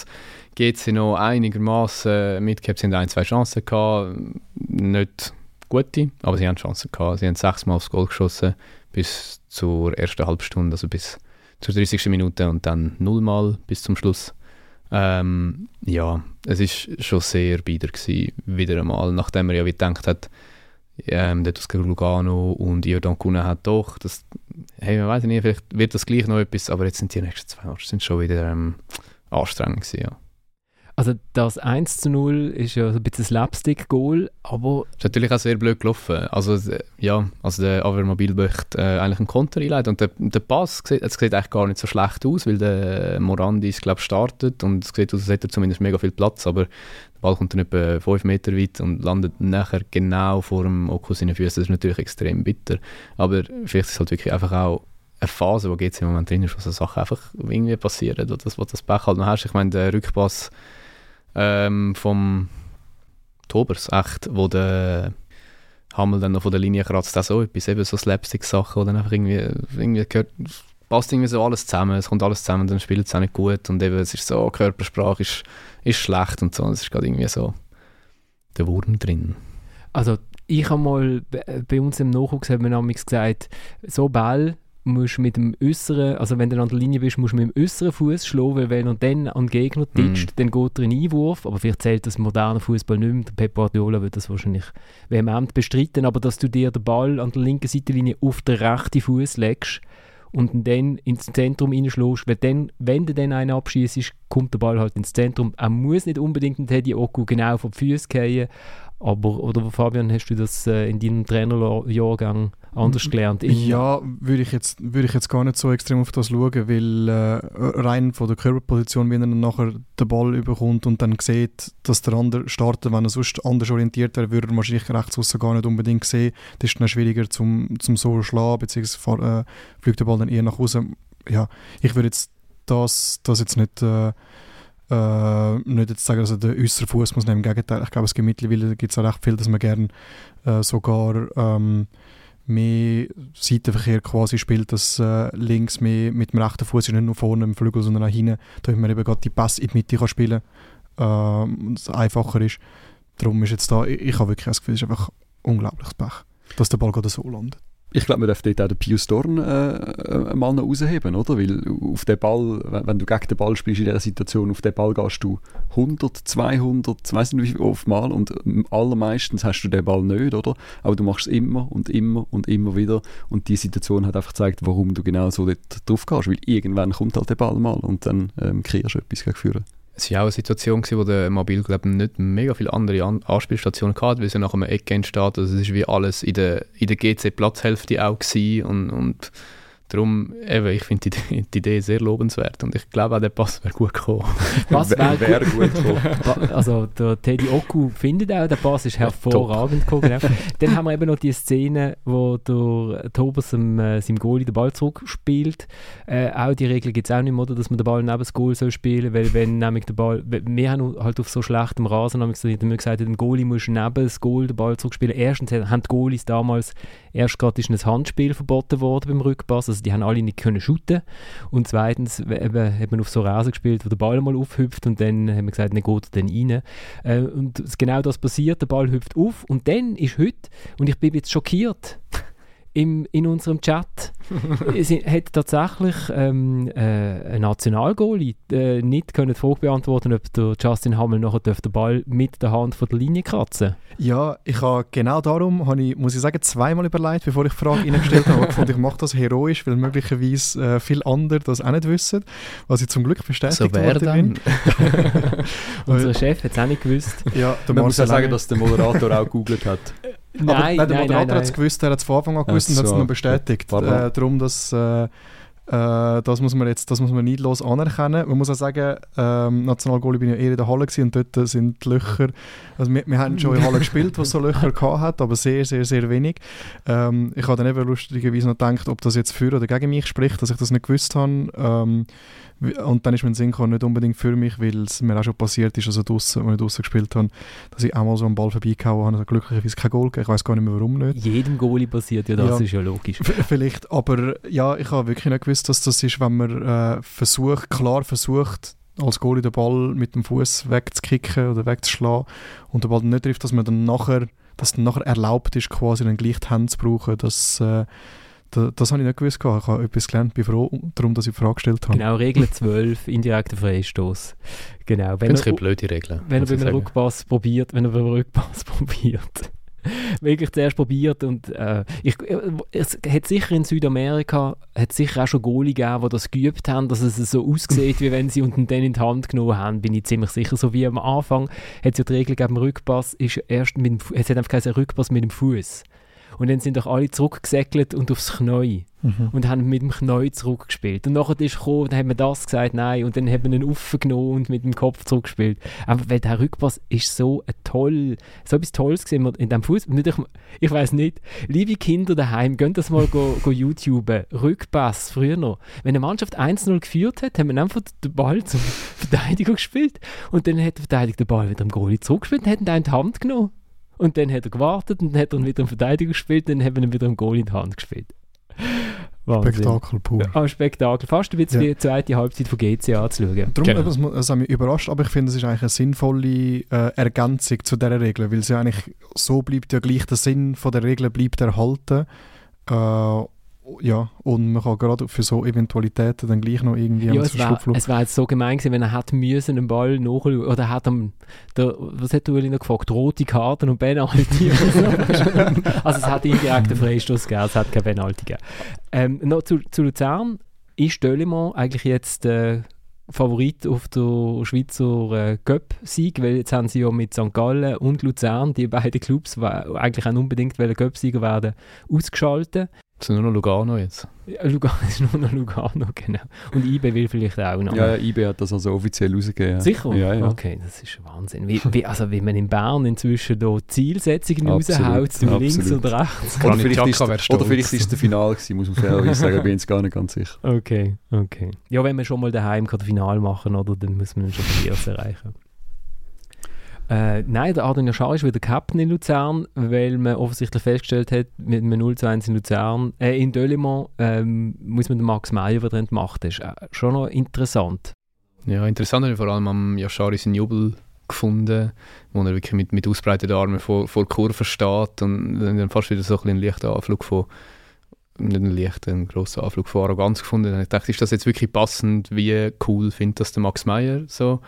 D: GC noch einigermaßen mitgehabt, sie haben ein, zwei Chancen gehabt, nicht gute, aber sie haben Chancen gehabt. Sie haben sechsmal aufs Goal geschossen bis zur ersten Halbstunde, also bis zur 30. Minute und dann nullmal bis zum Schluss. Ähm, ja, es ist schon sehr bieder gewesen, wieder einmal, nachdem er ja wie gedacht hat, ähm, dort aus Lugano und Jordan Kuna hat doch, das, hey, man weiß nicht, vielleicht wird das gleich noch etwas, aber jetzt sind die nächsten zwei Matches sind schon wieder ähm, anstrengend gewesen, ja.
A: Also das 1 zu 0 ist ja ein bisschen ein Slapstick-Goal, aber...
D: Ist natürlich auch sehr blöd gelaufen. Also ja, also der Avermobil möchte äh, eigentlich einen Konter einleiten und der, der Pass sieht, sieht eigentlich gar nicht so schlecht aus, weil der Morandis, glaube startet und es sieht aus, als hätte er zumindest mega viel Platz, aber der Ball kommt dann etwa 5 Meter weit und landet nachher genau vor dem Okus in den Füßen. Das ist natürlich extrem bitter, aber vielleicht ist es halt wirklich einfach auch eine Phase, wo jetzt im Moment drin ist, wo so Sachen einfach irgendwie passieren oder das, wo das Pech halt noch hast. Ich meine, der Rückpass ähm, vom Tobers, echt, wo der Hammel dann noch von der Linie kratzt, auch so etwas, eben so Slapstick-Sachen, wo dann einfach irgendwie, irgendwie gehört, passt irgendwie so alles zusammen, es kommt alles zusammen, dann spielt es auch nicht gut und eben, es ist so, Körpersprache ist, ist schlecht und so, es ist gerade irgendwie so der Wurm drin.
A: Also ich habe mal bei uns im Nachwuchs haben wir gesagt, so Ball musst mit dem äußeren, also wenn du an der Linie bist, musst du mit dem äußeren Fuß schlagen, weil wenn er dann an den Gegner titscht,
D: Mhm.
A: dann geht er in Einwurf. Aber vielleicht zählt das moderner Fußball nicht mehr. Der Pep Guardiola wird das wahrscheinlich vehement bestreiten, aber dass du dir den Ball an der linken Seitenlinie auf den rechten Fuß legst und dann ins Zentrum reinschlägst, weil dann, wenn du dann einen abschießt, kommt der Ball halt ins Zentrum. Er muss nicht unbedingt den Teddy Oku genau die Füße fallen, aber, oder Fabian, hast du das äh, in deinem Trainerjahrgang anders gelernt? In-
C: Ja, würde ich, jetzt, würde ich jetzt gar nicht so extrem auf das schauen, weil äh, rein von der Körperposition, wenn er dann nachher den Ball überkommt und dann sieht, dass der andere startet, wenn er sonst anders orientiert wäre, würde er wahrscheinlich rechts außen gar nicht unbedingt sehen. Das ist dann schwieriger zum, zum so schlagen, beziehungsweise äh, fliegt der Ball dann eher nach außen. Ja, ich würde jetzt das, das jetzt nicht... Äh, nicht jetzt sagen, dass er den äußeren Fuß muss nehmen. Im Gegenteil, ich glaube, es gibt mittlerweile gibt's auch recht viel, dass man gerne äh, sogar ähm, mehr Seitenverkehr quasi spielt, dass äh, links mehr mit dem rechten Fuß nicht nur vorne im Flügel, sondern auch hinten, damit man eben gerade die Pass in die Mitte kann spielen kann, äh, und es einfacher ist. Darum ist jetzt da, ich, ich habe wirklich das Gefühl, es ist einfach unglaubliches Pech, dass der Ball gerade so landet.
B: Ich glaube, man darf dort auch den Pius Dorn äh, äh, mal noch rausheben, oder? Weil auf den Ball, wenn, du gegen den Ball spielst in dieser Situation, auf den Ball gehst du 100, 200, ich weiss nicht wie oft mal und ähm, allermeistens hast du den Ball nicht, oder? Aber du machst es immer und immer und immer wieder und die Situation hat einfach gezeigt, warum du genau so dort drauf gehst, weil irgendwann kommt halt der Ball mal und dann ähm, kreierst du etwas gegen.
D: Es war auch eine Situation, gewesen, wo der Mobil glaub, nicht mega viele andere An Anspielstationen hatte, weil ja nach einem Eck entsteht. Also es ist wie alles in der, in der GC-Platzhälfte auch und, und darum, eben, ich finde die, die Idee sehr lobenswert und ich glaube auch, der Pass wäre gut gekommen.
A: Pass wäre
B: Wär gut gekommen.
A: Also der Teddy Oku findet auch, der Pass ist hervorragend gekommen. Genau. Dann haben wir eben noch die Szene, wo der Tobers dem, äh, seinem Goalie den Ball zurückspielt. Äh, auch die Regel gibt es auch nicht mehr, oder, dass man den Ball neben das Goal soll spielen weil wenn nämlich der Ball, wir haben halt auf so schlechtem Rasen haben wir gesagt, dem Goalie muss neben das Goal den Ball zurückspielen. Erstens haben die Goalies damals, erst gerade ist ein Handspiel verboten worden beim Rückpass, also die haben alle nicht können shooten und zweitens eben, hat man auf so Rasen gespielt, wo der Ball mal aufhüpft und dann haben wir gesagt, dann geht er dann rein. Äh, und genau das passiert, der Ball hüpft auf und dann ist heute, und ich bin jetzt schockiert, im, in unserem Chat es hat tatsächlich ähm, äh, ein Nationalgoalie äh, nicht können die Frage beantworten, ob der Justin Hammel nachher den Ball mit der Hand von der Linie kratzen
C: Ja, ich habe genau darum, habe ich, muss ich sagen, zweimal überlegt, bevor ich die Frage reingestellt habe. Ich fand, ich mache das heroisch, weil möglicherweise äh, viele andere das auch nicht wissen, was ich zum Glück bestätigt
D: so wäre
C: worden bin.
D: dann.
A: Unser Chef hat es auch nicht gewusst.
C: Ja, der
B: Man muss ja sagen, dass der Moderator auch gegoogelt hat.
C: Aber
A: nein,
C: nein, der Moderator hat es gewusst, er hat es von Anfang an gewusst und hat es noch bestätigt. Äh, darum, dass, äh, äh, das muss man jetzt das muss man neidlos anerkennen. Man muss auch sagen, ähm, Nationalgoalie bin ich ja eher in der Halle gewesen und dort sind die Löcher, also wir, wir haben schon in Halle gespielt, wo so Löcher hat, aber sehr, sehr, sehr wenig. Ähm, ich habe dann eben lustigerweise noch gedacht, ob das jetzt für oder gegen mich spricht, dass ich das nicht gewusst habe. Ähm, und dann ist mir in den Sinn gekommen, nicht unbedingt für mich, weil es mir auch schon passiert ist, also draussen, als ich draussen gespielt habe, dass ich auch mal so einen Ball vorbeigehauen habe, also glücklicherweise kein Goal. Ich weiß gar nicht mehr, warum nicht.
A: Jedem Goalie passiert ja, das
C: Ja.
A: ist ja logisch.
C: Vielleicht, aber ja, ich habe wirklich nicht gewusst, dass das ist, wenn man äh, versucht, klar versucht, als Goalie den Ball mit dem Fuß wegzukicken oder wegzuschlagen und der Ball dann nicht trifft, dass man dann nachher, dass dann nachher erlaubt ist, quasi dann gleich die Hände zu brauchen. Das, äh, da, das habe ich nicht gewusst. Ich habe etwas gelernt, bin froh darum, dass ich die Frage gestellt habe.
A: Genau, Regel 12, indirekter Freistoß. Genau,
D: Ich
A: wenn
D: finde es
A: er,
D: ein bisschen blöde Regeln.
A: wenn er beim. Rückpass probiert, wenn er beim Rückpass probiert. Wirklich zuerst probiert und äh, ich, äh, es hat sicher in Südamerika hat sicher auch schon Goalie gegeben, die das geübt haben, dass es so aussieht, wie wenn sie unten dann in die Hand genommen haben, bin ich ziemlich sicher. So wie am Anfang hat es ja die Regel gegeben, Rückpass ist erst mit dem, es hat einfach geheißen, Rückpass mit dem Fuß. Und dann sind doch alle zurückgesäckelt und aufs Knie
C: Mhm.
A: und haben mit dem Knie zurückgespielt. Und nachher ist gekommen, dann haben wir das gesagt, nein, und dann haben wir ihn aufgenommen und mit dem Kopf zurückgespielt. Aber weil der Rückpass ist so ein toll, so etwas Tolles gesehen in diesem Fußball. Ich, ich weiß nicht, liebe Kinder daheim, könnt das mal go, go YouTuben. Rückpass, früher noch. Wenn eine Mannschaft 1-0 geführt hat, haben wir einfach den Ball zum Verteidiger gespielt und dann hat der Verteidiger den Ball wieder am Goalie zurückgespielt und hat ihn in die Hand genommen. Und dann hat er gewartet und dann hat er ihn wieder am Verteidiger gespielt, dann haben wir ihn wieder am Goalie in die Hand gespielt. Wahnsinn.
C: Spektakel pur.
A: Ah, Spektakel. Fast ein bisschen
C: Ja.
A: wie die zweite Halbzeit von GC anzuschauen.
C: Darum,
D: Genau.
C: mu- es hat mich überrascht, aber ich finde, es ist eigentlich eine sinnvolle äh, Ergänzung zu dieser Regel, weil sie eigentlich so bleibt ja gleich der Sinn von der Regel bleibt erhalten. Äh, ja, und man kann gerade für so Eventualitäten dann gleich noch irgendwie
A: ja, es war, es war jetzt so gemein gewesen, wenn er hat müssen einen Ball nachschauen oder hat am, der, was hat Uli noch gefragt, rote Karten und Penalty also es hat indirekt einen Freistoß gegeben, es hat keine Penalty gegeben. Ähm, noch zu, zu Luzern, ist Dölimann eigentlich jetzt äh, Favorit auf der Schweizer äh, Cup-Sieg, weil jetzt haben sie ja mit St. Gallen und Luzern, die beiden Clubs, eigentlich auch unbedingt Cup-Sieger werden, ausgeschaltet.
D: Es sind nur noch Lugano jetzt.
A: Ja, Lugano ist nur noch Lugano, genau. Und IB will vielleicht auch noch.
B: Ja, ja IB hat das also offiziell rausgegeben.
A: Sicher?
B: Ja, ja.
A: Okay, das ist Wahnsinn. Wie, wie, also wie man in Bern inzwischen da Zielsetzungen raushaut, du links oder rechts.
B: Oder vielleicht, ist, oder vielleicht ist es der Final gewesen, muss man fairerweise sagen, bin jetzt gar nicht ganz sicher.
A: Okay, okay. Ja, wenn man schon mal daheim kann Final machen, oder, dann muss man schon die erste erreichen. Äh, nein, der Adrian Schar ist wieder Captain in Luzern, weil man offensichtlich festgestellt hat, mit einem 0 zu 1 in Luzern, äh, in Delimont ähm, muss man den Max Meyer wieder entmachen. Das ist äh, schon noch interessant.
D: Ja, interessant vor allem am Yashari seinen Jubel gefunden, wo er wirklich mit, mit ausbreiteten Armen vor, vor Kurve steht und dann fast wieder so ein, ein leichter Anflug von nicht ein leichter, ein grosser Anflug von Arroganz gefunden. Ich dachte, ist das jetzt wirklich passend? Wie cool findet das der Max Meyer so?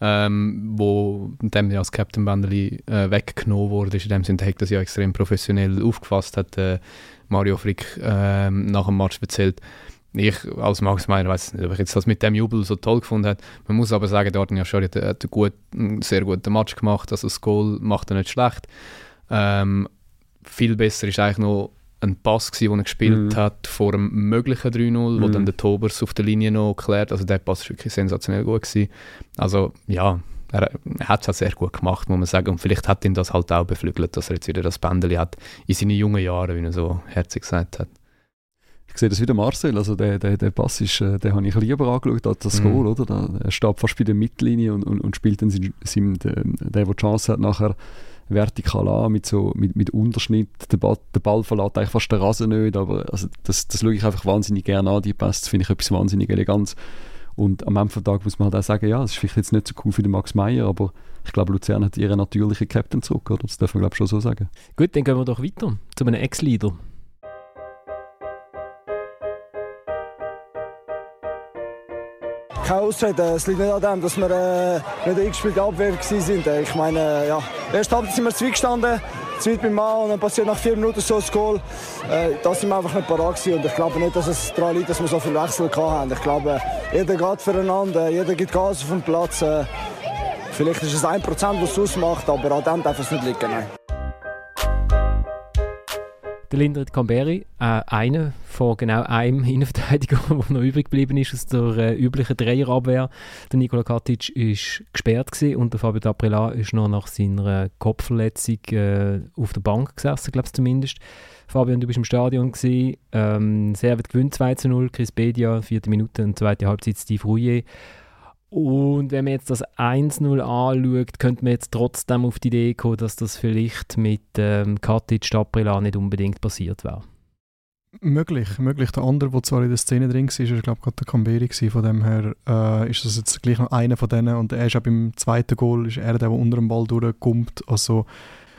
D: Ähm, wo dem als Captain Banderli äh, weggenommen wurde. In dem Sinne hat das ja extrem professionell aufgefasst, hat äh, Mario Frick äh, nach dem Match erzählt. Ich als Max Meyer weiß nicht, ob ich jetzt das mit dem Jubel so toll gefunden habe. Man muss aber sagen, ja schon hat, hat einen, gut, einen sehr guten Match gemacht. Also das Goal macht er nicht schlecht. Ähm, viel besser ist eigentlich noch ein Pass, gewesen, den er gespielt mm. hat vor einem möglichen 3-0, mm. wo mhm. dann der Tobers auf der Linie noch klärt. Also der Pass war wirklich sensationell gut. Gewesen. Also ja, er, er hat es halt sehr gut gemacht, muss man sagen. Und vielleicht hat ihn das halt auch beflügelt, dass er jetzt wieder das Bändeli hat in seinen jungen Jahren, wie er so herzlich gesagt hat.
B: Ich sehe das wieder Marcel, also der, der, der Pass ist, äh, den habe ich lieber angeschaut als das mm. Goal, oder? Er steht fast bei der Mittellinie und, und, und spielt dann seinem, der, der, der die Chance hat, nachher vertikal an, mit, so, mit, mit Unterschnitt. Der Ball, der Ball verlässt eigentlich fast den Rasen nicht, aber also das, das schaue ich einfach wahnsinnig gerne an, die Pässe, das finde ich etwas wahnsinnig elegant. Und am Ende des Tages muss man halt auch sagen, ja, es ist vielleicht jetzt nicht so cool für den Max Meyer, aber ich glaube, Luzern hat ihren natürlichen Captain zurück, oder? Das darf man glaube ich schon so sagen.
A: Gut, dann gehen wir doch weiter zu einem Ex-Leader.
G: Keine Ausrede. Es liegt nicht an dem, dass wir äh, nicht eine eingespielte Abwehr waren. Ich meine, ja, erst Halbzeit sind wir zwei gestanden, zwei beim Mann und dann passiert nach vier Minuten so ein Goal. Äh, das sind wir einfach nicht parat und ich glaube nicht, dass es daran liegt, dass wir so viel Wechsel hatten. Ich glaube, jeder geht füreinander, jeder gibt Gas auf dem Platz. Äh, vielleicht ist es ein Prozent, was es ausmacht, aber an dem darf es nicht liegen. Nein.
A: Der Lindrit Camberi, äh, einer von genau einem Innenverteidiger, der noch übrig geblieben ist aus der äh, üblichen Dreierabwehr. Der Nikola Katic ist gesperrt und der Fabio D'Aprila ist noch nach seiner Kopfverletzung äh, auf der Bank gesessen, glaube ich zumindest. Fabian, du bist im Stadion gewesen. Ähm, Servet gewinnt 2 zu 0, Chris Bedia, vierte Minute und zweite Halbzeit Steve Rouillet. Und wenn man jetzt das 1-0 anschaut, könnte man jetzt trotzdem auf die Idee kommen, dass das vielleicht mit ähm, Katic Staprila nicht unbedingt passiert wäre.
C: Möglich, möglich. Der andere, der zwar in der Szene drin war, war glaube gerade der Camberi. Von dem her äh, ist das jetzt gleich noch einer von denen. Und er ist auch beim zweiten Goal ist er der, der unter dem Ball durchkommt. Also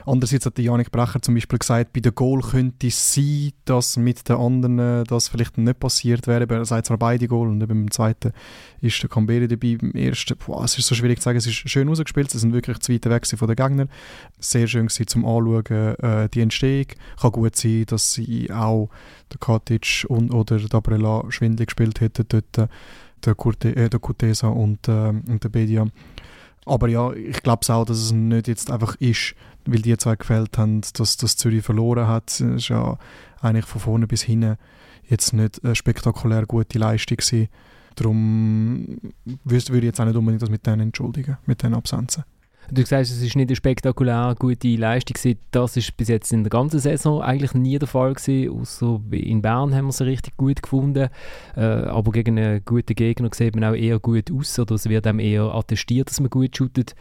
C: Andererseits hat Janik Brecher zum Beispiel gesagt, bei der Goal könnte es sein, dass mit den anderen äh, das vielleicht nicht passiert wäre. Er sagt zwar beide Goal und beim zweiten ist der Camberi dabei. Beim ersten, boah, es ist so schwierig zu sagen, es ist schön rausgespielt, sie sind wirklich zu weit weg von den Gegnern. Sehr schön gewesen zum Anschauen, äh, die Entstehung. Kann gut sein, dass sie auch der Katic und, oder der Dabrella schwindlig gespielt hätten dort, äh, der, Kurte, äh, der Kutesa und, äh, und der Bedia. Aber ja, ich glaube auch, dass es nicht jetzt einfach ist, weil die zwei gefällt haben, dass, dass Zürich verloren hat. Ist ja eigentlich von vorne bis hinten jetzt nicht eine spektakulär gute Leistung gewesen. Darum würde ich jetzt auch nicht unbedingt das mit denen entschuldigen, mit den Absenzen.
A: Du sagst, es ist nicht eine spektakulär gute Leistung. Das ist bis jetzt in der ganzen Saison eigentlich nie der Fall gewesen. Außer in Bern haben wir sie richtig gut gefunden. Äh, aber gegen einen guten Gegner sieht man auch eher gut aus oder es wird einem eher attestiert, dass man gut shootet.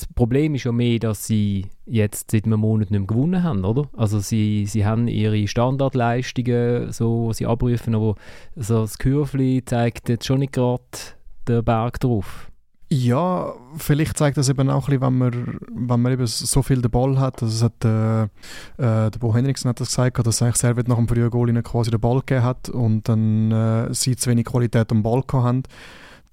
A: Das Problem ist ja mehr, dass sie jetzt seit einem Monat nicht mehr gewonnen haben, oder? Also sie, sie haben ihre Standardleistungen, so, die sie abrufen, aber so das Kürfli zeigt jetzt schon nicht gerade den Berg drauf.
C: Ja, vielleicht zeigt das eben auch ein bisschen, wenn man, wenn man eben so viel den Ball hat. Also es hat, äh, äh, der Bo Henriksen hat das gesagt, dass eigentlich Servet nach dem frühen Goal ihnen quasi den Ball gegeben hat und dann äh, sie zu wenig Qualität am Ball haben.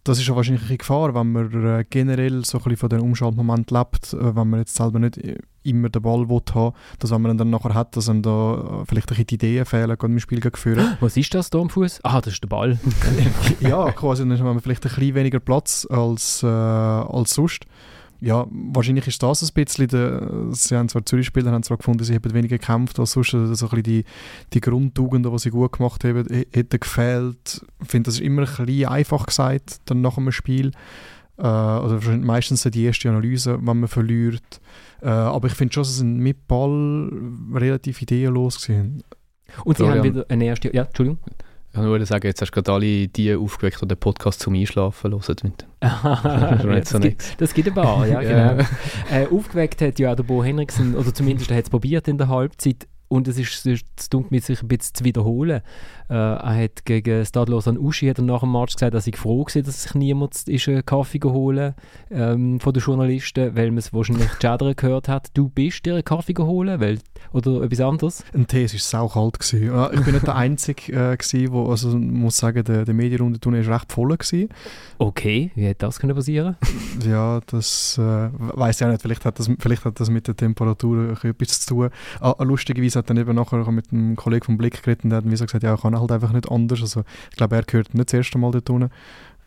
C: Das ist ja wahrscheinlich eine Gefahr, wenn man äh, generell so ein bisschen von dem Umschaltmoment lebt, äh, wenn man jetzt selber nicht immer den Ball will haben dass wenn man dann nachher hat, dass einem da äh, vielleicht ein die Ideen fehlen, gerade im Spiel führen.
A: Was ist das da am Fuß? Ah, das ist der Ball.
C: ja, quasi, dann haben wir vielleicht ein bisschen weniger Platz als, äh, als sonst. Ja, wahrscheinlich ist das ein bisschen, der, sie haben zwar Zürich-Spieler haben zwar gefunden, sie haben weniger gekämpft als sonst, also so ein bisschen die, die Grundtugenden, die sie gut gemacht haben, hätten gefehlt. Ich finde, das ist immer ein bisschen einfach gesagt, dann nach einem Spiel. Äh, oder meistens die erste Analyse, wenn man verliert. Äh, aber ich finde schon, dass sie mit Ball relativ ideenlos waren.
A: Und sie Florian. haben wieder eine erste... Ja, Entschuldigung.
D: Ich kann nur sagen, jetzt hast du gerade alle die aufgeweckt, die den Podcast zum Einschlafen hören.
A: das, so gibt, das gibt ein paar, ja, genau. äh, aufgeweckt hat ja auch der Bo Henriksen, oder zumindest er hat es probiert in der Halbzeit, und es ist, es dunkelt mit sich ein bisschen zu wiederholen. Äh, er hat gegen Stadlos an Uschi hat er nach dem Match gesagt, dass ich froh war, dass sich niemand ist einen Kaffee geholt ähm, von den Journalisten, weil man es wahrscheinlich Chadra gehört hat. Du bist dir einen Kaffee geholt, weil, oder etwas anderes?
C: Ein Tee war saukalt. Gewesen. Ich bin nicht der Einzige, äh, gewesen, wo, also muss sagen, der, der Medienrunde war recht voll. Gewesen.
A: Okay, wie hätte das können passieren
C: Ja, das äh, weiß ich auch nicht. Vielleicht hat, das, vielleicht hat das mit der Temperatur etwas zu tun. Ah, lustigerweise hat dann eben nachher mit einem Kollegen vom Blick geredet und der hat mir so gesagt, ja, ich kann halt einfach nicht anders. Also, ich glaube, er gehört nicht das erste Mal dort unten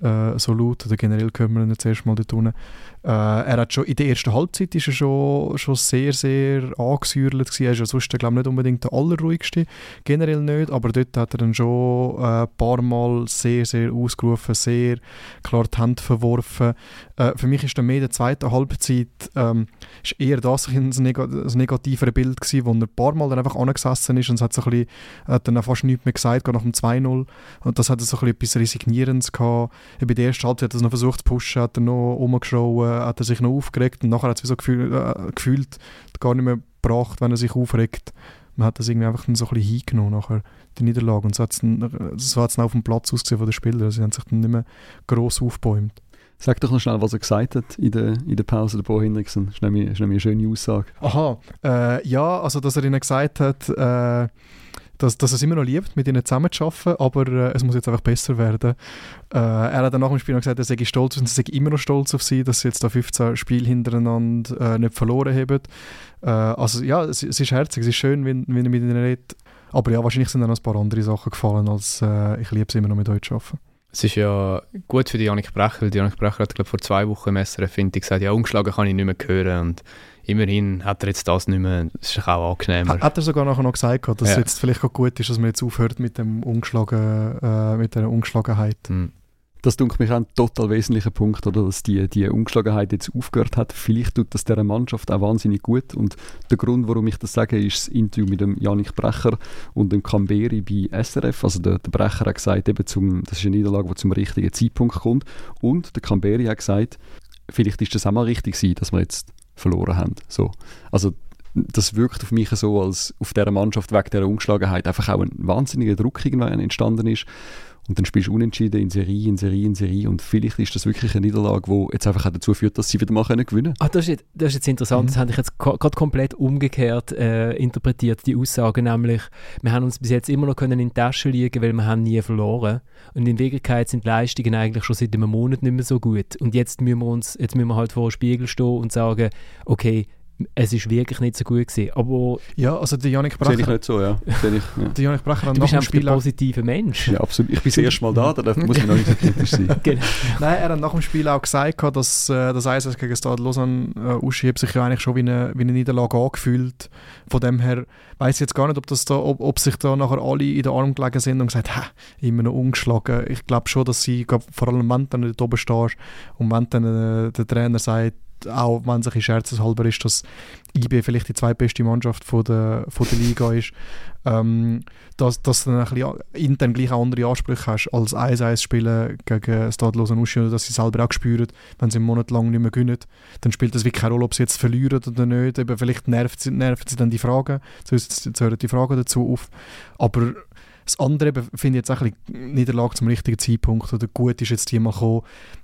C: äh, so laut, oder generell gehört man nicht das erste Mal dort unten. Äh, er hat schon in der ersten Halbzeit ist er schon, schon sehr, sehr angesäuert gewesen. Er ist ja sonst, glaube nicht unbedingt der allerruhigste, generell nicht, aber dort hat er dann schon äh, ein paar Mal sehr, sehr ausgerufen, sehr klar die Hände verworfen. Äh, für mich ist dann mehr der zweiten Halbzeit ähm, ist eher das ein, ein negativeres Bild gewesen, wo er ein paar Mal dann einfach angesessen ist und es hat, so ein bisschen, hat dann fast nichts mehr gesagt, gerade nach dem 2-0 und das hat so ein bisschen etwas Resignierendes gehabt. Bei der ersten Halbzeit hat er noch versucht zu pushen, hat er noch rumgeschaut, hat er sich noch aufgeregt und nachher hat es so gefühl, äh, gefühlt gar nicht mehr gebracht, wenn er sich aufregt. Man hat das irgendwie einfach dann so ein bisschen hingenommen nachher, die Niederlage. Und so hat es so dann auf dem Platz ausgesehen von den Spielern. Sie haben sich dann nicht mehr gross aufgebäumt.
B: Sag doch noch schnell, was er gesagt hat in der, in der Pause, der Bo Hendrickson. Das ist nämlich, ist nämlich eine schöne Aussage.
C: Aha, äh, ja, also dass er ihnen gesagt hat, äh, dass, dass er es immer noch liebt, mit ihnen zusammenzuarbeiten, aber äh, es muss jetzt einfach besser werden. Äh, er hat dann nach dem Spiel noch gesagt, er sei stolz und er sei immer noch stolz auf sie, dass sie jetzt da 15 Spiele hintereinander äh, nicht verloren haben. Äh, also ja, es, es, ist herzig, es ist schön, wenn, wenn er mit ihnen redet. Aber ja, wahrscheinlich sind dann noch ein paar andere Sachen gefallen, als äh, ich liebe es immer noch mit euch zu arbeiten.
D: Es ist ja gut für die Janik Brecher, weil die Janik Brecher hat, glaube vor zwei Wochen im SRF gesagt, ja, ungeschlagen kann ich nicht mehr hören und immerhin hat er jetzt das nicht mehr, das ist auch angenehmer.
C: Hat, er sogar nachher noch gesagt, dass ja. es jetzt vielleicht auch gut ist, dass man jetzt aufhört mit, dem Ungeschlagen, äh, mit der Ungeschlagenheit. Mhm.
B: Das denke mich ein total wesentlicher Punkt, oder, dass die, die Ungeschlagenheit jetzt aufgehört hat. Vielleicht tut das dieser Mannschaft auch wahnsinnig gut. Und der Grund, warum ich das sage, ist das Interview mit dem Janik Brecher und dem Camberi bei SRF. Also der, der Brecher hat gesagt, eben zum, das ist eine Niederlage, die zum richtigen Zeitpunkt kommt. Und der Camberi hat gesagt, vielleicht ist das auch mal richtig gewesen, dass wir jetzt verloren haben. So. Also das wirkt auf mich so, als auf dieser Mannschaft wegen dieser Ungeschlagenheit einfach auch ein wahnsinniger Druck irgendwann entstanden ist. Und dann spielst du unentschieden in Serie, in Serie, in Serie. Und vielleicht ist das wirklich eine Niederlage, die jetzt einfach auch dazu führt, dass sie wieder mal gewinnen können.
A: Ah, das, ist jetzt, das ist jetzt interessant. Mhm. Das habe ich jetzt gerade komplett umgekehrt äh, interpretiert, die Aussage. Nämlich, wir haben uns bis jetzt immer noch können in die Tasche liegen, weil wir haben nie verloren. Und in Wirklichkeit sind die Leistungen eigentlich schon seit einem Monat nicht mehr so gut. Und jetzt müssen wir, uns, jetzt müssen wir halt vor dem Spiegel stehen und sagen, okay, es ist wirklich nicht so gut gewesen. Aber
C: ja, also der Janik Bracher...
B: Sehe ich nicht so, ja. Ich, ja.
C: Der Janik Bracher
A: hat du bist einfach ein positiver Mensch.
B: Ja, absolut. Ich bin das erste Mal da, da muss ich noch nicht so kritisch sein.
C: genau. Nein, er hat nach dem Spiel auch gesagt, dass äh, das Eis gegen Stade Lausanne äh, ausschiebt, sich ja eigentlich schon wie eine, wie eine Niederlage angefühlt. Von dem her weiß ich jetzt gar nicht, ob, das da, ob, ob sich da nachher alle in den Arm gelegen sind und gesagt haben, immer noch ungeschlagen. Ich glaube schon, dass sie, glaub, vor allem wenn du dann oben stehst und wenn dann äh, der Trainer sagt, auch wenn es ein scherzeshalber ist, dass IB vielleicht die zweitbeste Mannschaft von der, von der Liga ist, ähm, dass, dass du dann ein bisschen intern gleich auch andere Ansprüche hast als 1-1 spielen gegen Stade Lausanne oder dass sie selber auch spüren, wenn sie einen Monat lang nicht mehr gewinnen, dann spielt das wirklich keine Rolle, ob sie jetzt verlieren oder nicht. Eben, vielleicht nervt sie, nervt sie dann die Fragen, jetzt hören die Fragen dazu auf. Aber Das andere finde ich jetzt auch ein bisschen Niederlage zum richtigen Zeitpunkt oder gut ist jetzt die mal gekommen.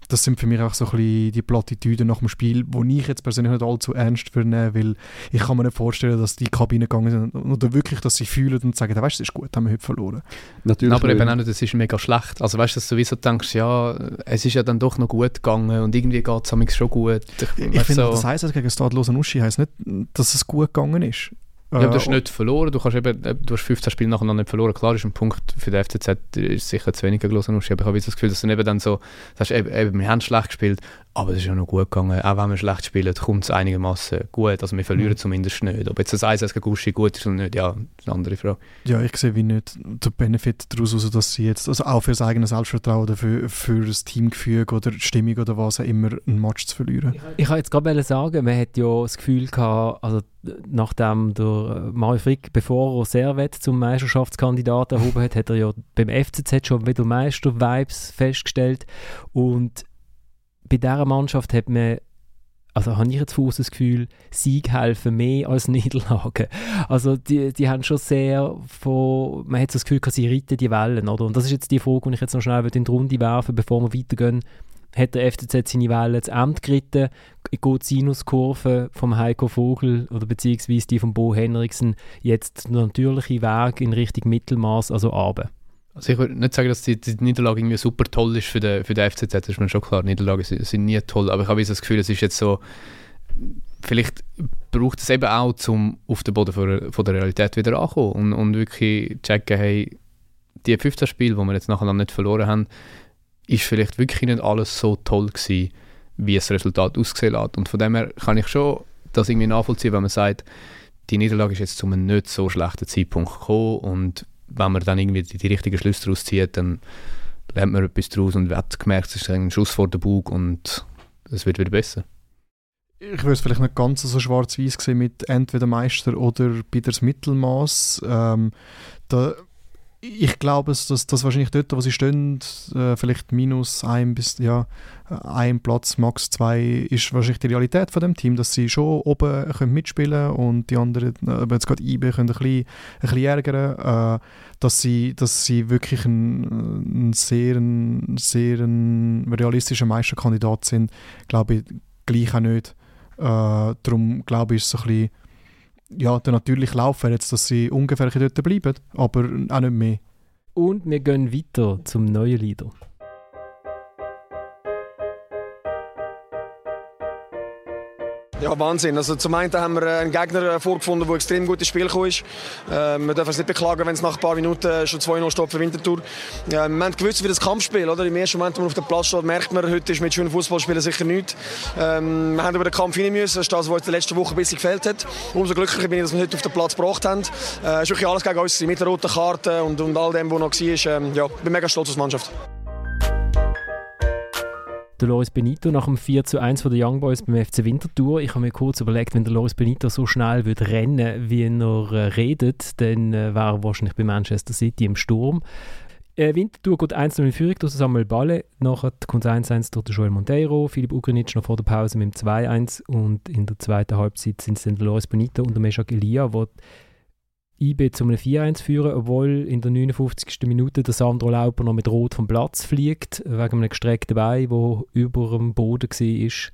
C: Das sind für mich auch so ein bisschen die Plattitüden nach dem Spiel, wo ich jetzt persönlich nicht allzu ernst für nehme, weil ich kann mir nicht vorstellen, dass die Kabine gegangen sind oder wirklich, dass sie fühlen und sagen, weißt du, das ist gut, haben wir heute verloren.
D: Natürlich aber eben auch nicht, das ist mega schlecht. Also weißt du, dass du sowieso denkst, ja, es ist ja dann doch noch gut gegangen und irgendwie geht es schon gut.
C: Ich, ich finde, so. das heisst also gegen Stadlos Uschi heisst nicht, dass es gut gegangen ist.
D: Ja, du hast äh, nicht verloren, du, kannst eben, du hast 15 Spiele nacheinander nicht verloren. Klar ist ein Punkt für die FCZ ist sicher zu wenig gelesen, aber ich habe das Gefühl, dass du eben dann so, sagst, eben, eben, wir haben schlecht gespielt, aber es ist ja noch gut gegangen. Auch wenn wir schlecht spielen, kommt es einigermaßen gut. Also wir verlieren mhm. zumindest nicht. Ob jetzt das 1 gegen Guschi gut ist oder nicht, ja, ist eine andere Frage.
C: Ja, ich sehe wie nicht den Benefit daraus, also dass sie jetzt, also auch für das eigene Selbstvertrauen oder für, für das Teamgefüge oder die Stimmung oder was auch immer, einen Match zu verlieren.
A: Ich, ich wollte jetzt gerade sagen, man hat ja das Gefühl gehabt, also nachdem der Mario Frick, bevor er Servet zum Meisterschaftskandidat erhoben hat, hat er ja beim FCZ schon wieder Meister-Vibes festgestellt und bei dieser Mannschaft hat man also habe ich jetzt Fuß das Gefühl, Sieg helfen mehr als Niederlagen. Also die, die haben schon sehr von, man hat so das Gefühl, sie reiten die Wellen, oder? Und das ist jetzt die Frage, die ich jetzt noch schnell in die Runde werfen bevorwir weitergehen. Hat der FCZ seine Wellen zu Ende geritten? Geht die Sinuskurve vom Heiko Vogel oder beziehungsweise die von Bo Henriksen jetzt der natürliche Weg in Richtung Mittelmaß, also runter?
D: Also ich würde nicht sagen, dass die, die, Niederlage irgendwie super toll ist für den, für den FCZ, das ist mir schon klar, Niederlagen sind, sind nie toll, aber ich habe das Gefühl, es ist jetzt so, vielleicht braucht es eben auch, um auf den Boden von, von der Realität wieder anzukommen und, und wirklich checken, hey, die 15 Spiele, die wir jetzt nachher nicht verloren haben, ist vielleicht wirklich nicht alles so toll gewesen, wie das Resultat ausgesehen hat. Und von dem her kann ich schon das irgendwie nachvollziehen, wenn man sagt, die Niederlage ist jetzt zu einem nicht so schlechten Zeitpunkt gekommen und wenn man dann irgendwie die, die richtigen Schlüsse daraus zieht, dann lernt man etwas daraus und hat gemerkt, es ist ein Schuss vor den Bug und es wird wieder besser.
C: Ich würde es vielleicht nicht ganz so schwarz-weiß sehen mit entweder Meister oder bei das Mittelmaß. Ähm, ich glaube, dass das wahrscheinlich dort, wo sie stehen, äh, vielleicht minus ein bis ja, ein Platz, max zwei, ist wahrscheinlich die Realität von dem Team, dass sie schon oben können mitspielen und die anderen, äh, jetzt gerade IB, können ein bisschen, ein bisschen ärgern, äh, dass, sie, dass sie wirklich ein, ein sehr, ein, sehr ein realistischer Meisterkandidat sind, glaube ich gleich auch nicht. Äh, darum glaube ich, ist es ein bisschen ja, der natürliche Lauf wäre jetzt, dass sie ungefähr dort bleiben, aber auch nicht mehr.
A: Und wir gehen weiter zum neuen Leader.
G: Ja, Wahnsinn. Also zum einen haben wir äh, einen Gegner äh, vorgefunden, der extrem gut ins Spiel gekommen ist. Äh, wir dürfen es nicht beklagen, wenn es nach ein paar Minuten äh, schon 2-0 steht für Winterthur. Äh, wir haben gewusst, wie das Kampfspiel, oder? Im ersten Moment, wenn man auf dem Platz steht, merkt man, heute ist mit schönen Fußballspielen sicher nichts. Ähm, wir haben über den Kampf hinein müssen. Das ist das, was uns in der letzten Woche ein bisschen gefehlt hat. Umso glücklicher bin ich, dass wir heute auf den Platz gebracht haben. Es äh, ist wirklich alles gegen uns mit der roten Karte und, und all dem, was noch war. Ähm, ja, ich bin mega stolz auf die Mannschaft.
A: Der Loris Benito nach dem 4 zu 1 von den Young Boys beim FC Winterthur. Ich habe mir kurz überlegt, wenn der Loris Benito so schnell würde rennen, wie er äh, redet, dann äh, wäre er wahrscheinlich bei Manchester City im Sturm. Äh, Winterthur geht 1 in Führung durch Samuel Balle, nachher kommt 1-1 durch Joel Monteiro, Philipp Ugrinic noch vor der Pause mit dem 2-1 und in der zweiten Halbzeit sind es dann der Loris Benito und der Meshak Elia, die IB zu einem 4-1 führen, obwohl in der 59. Minute der Sandro Lauper noch mit Rot vom Platz fliegt, wegen einem gestreckten Bein, wo über dem Boden war.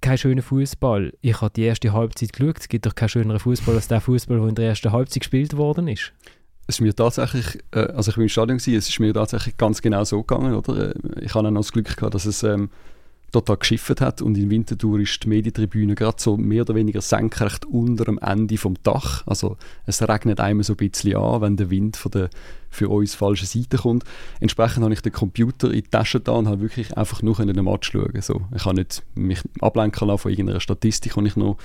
A: Kein schöner Fußball. Ich habe die erste Halbzeit geschaut. Es gibt doch keinen schöneren Fußball als der Fußball, der in der ersten Halbzeit gespielt worden ist.
B: Es ist mir tatsächlich, äh, also ich war im Stadion, gewesen, es ist mir tatsächlich ganz genau so gegangen. Oder? Äh, ich hatte auch noch das Glück gehabt, dass es ähm, total geschifft hat und in Winterthur ist die Medientribüne gerade so mehr oder weniger senkrecht unter dem Ende vom Dach. Also es regnet einmal so ein bisschen an, wenn der Wind von der für uns falschen Seite kommt. Entsprechend habe ich den Computer in die Tasche da und habe wirklich einfach nur den Match schauen. So, ich habe nicht mich ablenken lassen von irgendeiner Statistik, die ich noch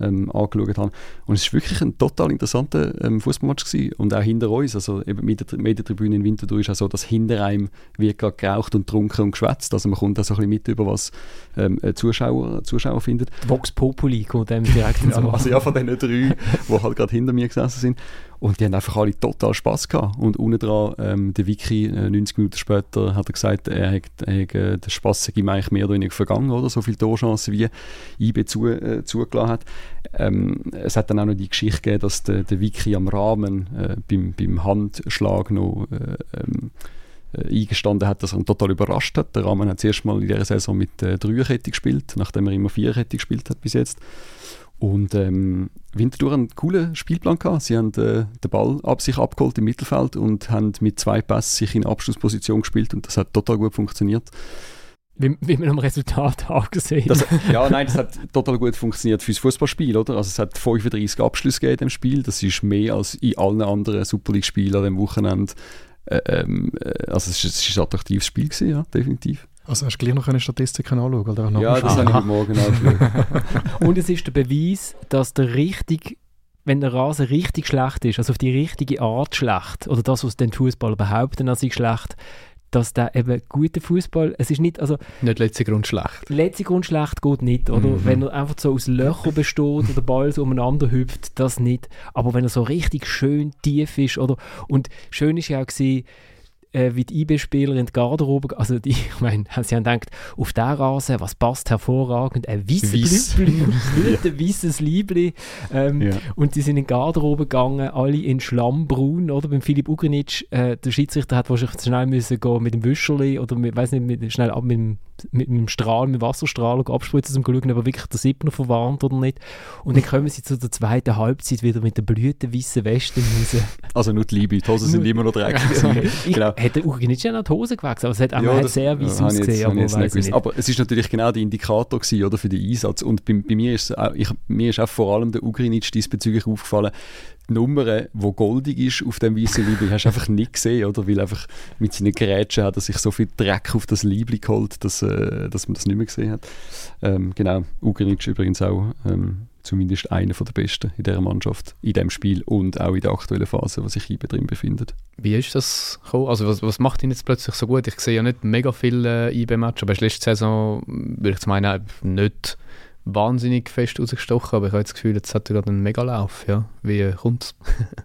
B: ähm, angeschaut habe. Und es war wirklich ein total interessanter ähm, Fußballmatch Und auch hinter uns, also eben mit der Medientribüne in Winterthur ist auch so, dass hinter einem wird gerade geraucht und getrunken und geschwätzt. Also man kommt auch so ein bisschen mit über was ähm, Zuschauer, Zuschauer findet.
A: Vox Populi kommt dem direkt ins
B: Also ja, von diesen drei, die halt gerade hinter mir gesessen sind. Und die haben einfach alle total Spass gehabt. Und unten dran, ähm, der Wiki, äh, 90 Minuten später, hat er gesagt, er hat, er hat äh, den Spass ihm eigentlich mehr oder weniger vergangen, oder? So viele Torchancen wie IB zu, äh, zugelassen hat. ähm, es hat dann auch noch die Geschichte gegeben, dass der, der Vicky am Rahmen äh, beim, beim Handschlag noch äh, ähm, äh, eingestanden hat, dass er ihn total überrascht hat. Der Rahmen hat zuerst mal in dieser Saison mit äh, Dreierkette gespielt, nachdem er immer Viererkette gespielt hat bis jetzt. Und ähm, Winterthur einen coolen Spielplan gehabt. Sie haben äh, den Ball ab sich abgeholt im Mittelfeld und haben mit zwei Pässen sich in Abschlussposition gespielt und das hat total gut funktioniert.
A: Wie, wie man am Resultat auch gesehen
B: das, Ja, nein, das hat total gut funktioniert fürs Fußballspiel, oder? Also es hat 35 Abschlüsse gegeben im Spiel. Das ist mehr als in allen anderen Super League-Spielen an dem Wochenende. Äh, ähm, äh, also es ist, ein attraktives Spiel gewesen, ja, definitiv.
C: Also hast du gleich noch eine Statistiken anschauen? Oder
B: ja, das habe ich heute Morgen angeschaut.
A: Und es ist der Beweis, dass der richtig, wenn der Rasen richtig schlecht ist, also auf die richtige Art schlecht, oder das, was den Fußballer behaupten, als sei schlecht, dass der eben guter Fußball, es ist nicht, also...
D: Nicht letzter Grund schlecht.
A: Letzter Grund schlecht geht nicht, oder? Mhm. Wenn er einfach so aus Löchern besteht oder der Ball so umeinander hüpft, das nicht. Aber wenn er so richtig schön tief ist, oder? Und schön ist ja auch gewesen, äh, wie die IB-Spieler in die Garderobe, also die, ich meine, sie haben gedacht, auf der Rasen, was passt hervorragend, ein weißes Blüte, weißes Liebli. Ähm, ja. Und die sind in die Garderobe gegangen, alle in Schlammbraun, oder? Beim Philipp Ugrinic, äh, der Schiedsrichter hat wahrscheinlich schnell müssen gehen mit dem Wüscherli oder mit, weiß nicht, mit, schnell ab mit dem mit einem Strahl, mit dem Wasserstrahl abspritzen, um zu schauen, ob er wirklich der Siebner verwarnt oder nicht. Und dann kommen sie zu der zweiten Halbzeit wieder mit der blütenweißen Weste raus.
B: Also nur die Liebe, die Hosen sind immer noch dreckig.
A: genau. Hätte Ugrinic ja noch die Hose gewechselt, aber es hat, ja, hat sehr weiss ja, ausgesehen.
B: Jetzt, aber, nicht nicht. aber es ist natürlich genau der Indikator gewesen, oder, für den Einsatz. Und bei, bei mir, ist, auch, ich, mir ist auch vor allem der Ugrinic diesbezüglich aufgefallen, die Nummer, die goldig ist auf dem weißen Liebling, hast du einfach nicht gesehen, oder? Weil einfach mit seinen Gerätschen hat er sich so viel Dreck auf das Liebling geholt, dass, äh, dass man das nicht mehr gesehen hat. Ähm, genau, Ugrinic übrigens auch ähm, zumindest einer der besten in dieser Mannschaft, in dem Spiel und auch in der aktuellen Phase, wo sich IBE drin befindet.
D: Wie ist das gekommen? Also was, was macht ihn jetzt plötzlich so gut? Ich sehe ja nicht mega viele äh, IBE-Matches, aber letzte Saison, würde ich meinen, nicht wahnsinnig fest rausgestochen, aber ich habe das Gefühl, jetzt hat er gerade einen Megalauf. Ja. Wie kommt's?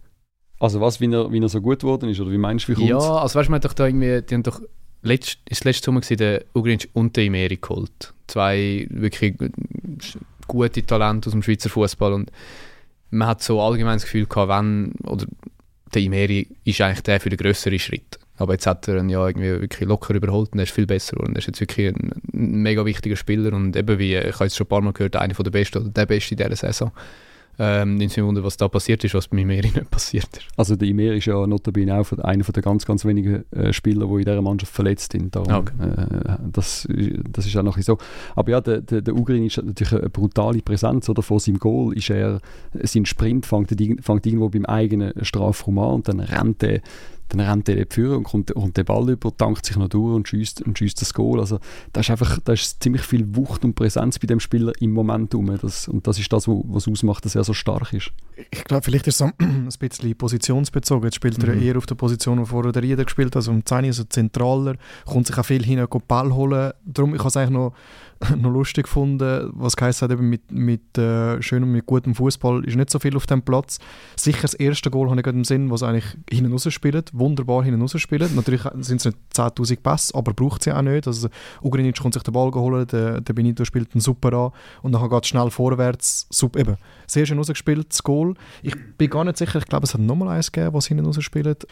B: also was, wie er, wie er so gut geworden ist, oder wie meinst du, wie
D: kommt's? Ja, also weißt du, man hat doch da irgendwie, die haben doch letzt, ist letzte Sommer gewesen, der Ugrinc und der Imeri geholt. Zwei wirklich gute Talente aus dem Schweizer Fußball und man hat so allgemein das Gefühl gehabt, wenn, oder der Imeri ist eigentlich der für den größeren Schritt. Aber jetzt hat er ihn ja irgendwie wirklich locker überholt und er ist viel besser geworden. Er ist jetzt wirklich ein, mega wichtiger Spieler und eben wie, ich habe jetzt schon ein paar Mal gehört, einer der Besten oder der Beste in dieser Saison. Ähm, wunder, was da passiert ist, was bei Imeri nicht passiert ist.
B: Also der Imeri ist ja notabene auch einer der ganz, ganz wenigen äh, Spieler, die in dieser Mannschaft verletzt sind. Darum, okay. äh, das, das ist auch noch so. Aber ja, der, der, der Ugrin ist natürlich eine brutale Präsenz. Oder? Vor seinem Goal ist er, sein Sprint fängt, fängt irgendwo beim eigenen Strafraum an und dann rennt er dann rennt er Führer und kommt, kommt der Ball über, tankt sich noch durch und schießt, und schießt das Goal. Also da ist einfach da ist ziemlich viel Wucht und Präsenz bei dem Spieler im Moment rum. Das, und das ist das, was ausmacht, dass er so stark ist.
C: Ich glaube, vielleicht ist es ein bisschen positionsbezogen. Jetzt spielt er mhm. eher auf der Position, wo vorher der Rieder gespielt hat, also um 10 also zentraler, kommt sich auch viel hin, Ball holen. Darum, ich habe es eigentlich noch noch lustig gefunden, was geheißen hat, eben mit, mit äh, schönem, mit gutem Fußball ist nicht so viel auf dem Platz. Sicher das erste Goal habe ich gerade im Sinn, was eigentlich hinten raus spielt, wunderbar hinten raus spielt. Natürlich sind es nicht 10'000 Pässe, aber braucht sie auch nicht. Also Ugrinic kommt sich den Ball geholt, der, der Benito spielt einen super an und dann geht es schnell vorwärts, super, eben, sehr schön rausgespielt, das Goal. Ich bin gar nicht sicher, ich glaube es hat nochmal eins gegeben, was hinten raus spielt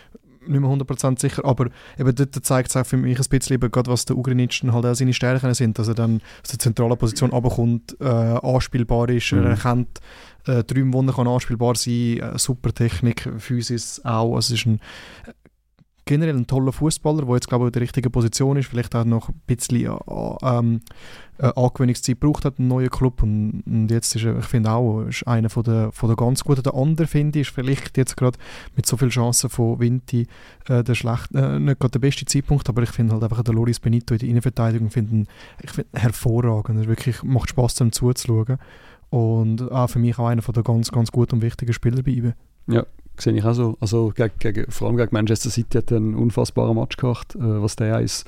C: nicht mehr 100% sicher, aber eben dort zeigt es auch für mich ein bisschen, eben, gerade was der Ugrinic halt auch seine Stärken sind, dass er dann aus der zentralen Position runterkommt, äh, anspielbar ist, mhm. er erkennt äh, drüben, wo er kann anspielbar sein, äh, super Technik, Physis auch, also es ist ein generell ein toller Fußballer, der jetzt glaube ich in der richtigen Position ist, vielleicht auch noch ein bisschen äh, ähm, äh, Angewöhnungszeit braucht hat, ein neuer Club und, und jetzt ist er, ich finde auch, ist einer von der, von der ganz guten. Der andere finde ich, ist vielleicht jetzt gerade mit so vielen Chancen von Vinti äh, der schlecht, äh, nicht gerade der beste Zeitpunkt, aber ich finde halt einfach der Loris Benito in der Innenverteidigung finden, ich find hervorragend. Es wirklich macht Spaß, dem zuzuschauen und auch für mich auch einer von der ganz, ganz guten und wichtigen Spieler bei ihm.
B: Ja, sehe ich auch so. Also gegen, gegen, vor allem gegen Manchester City hat er einen unfassbaren Match gemacht, äh, was der ist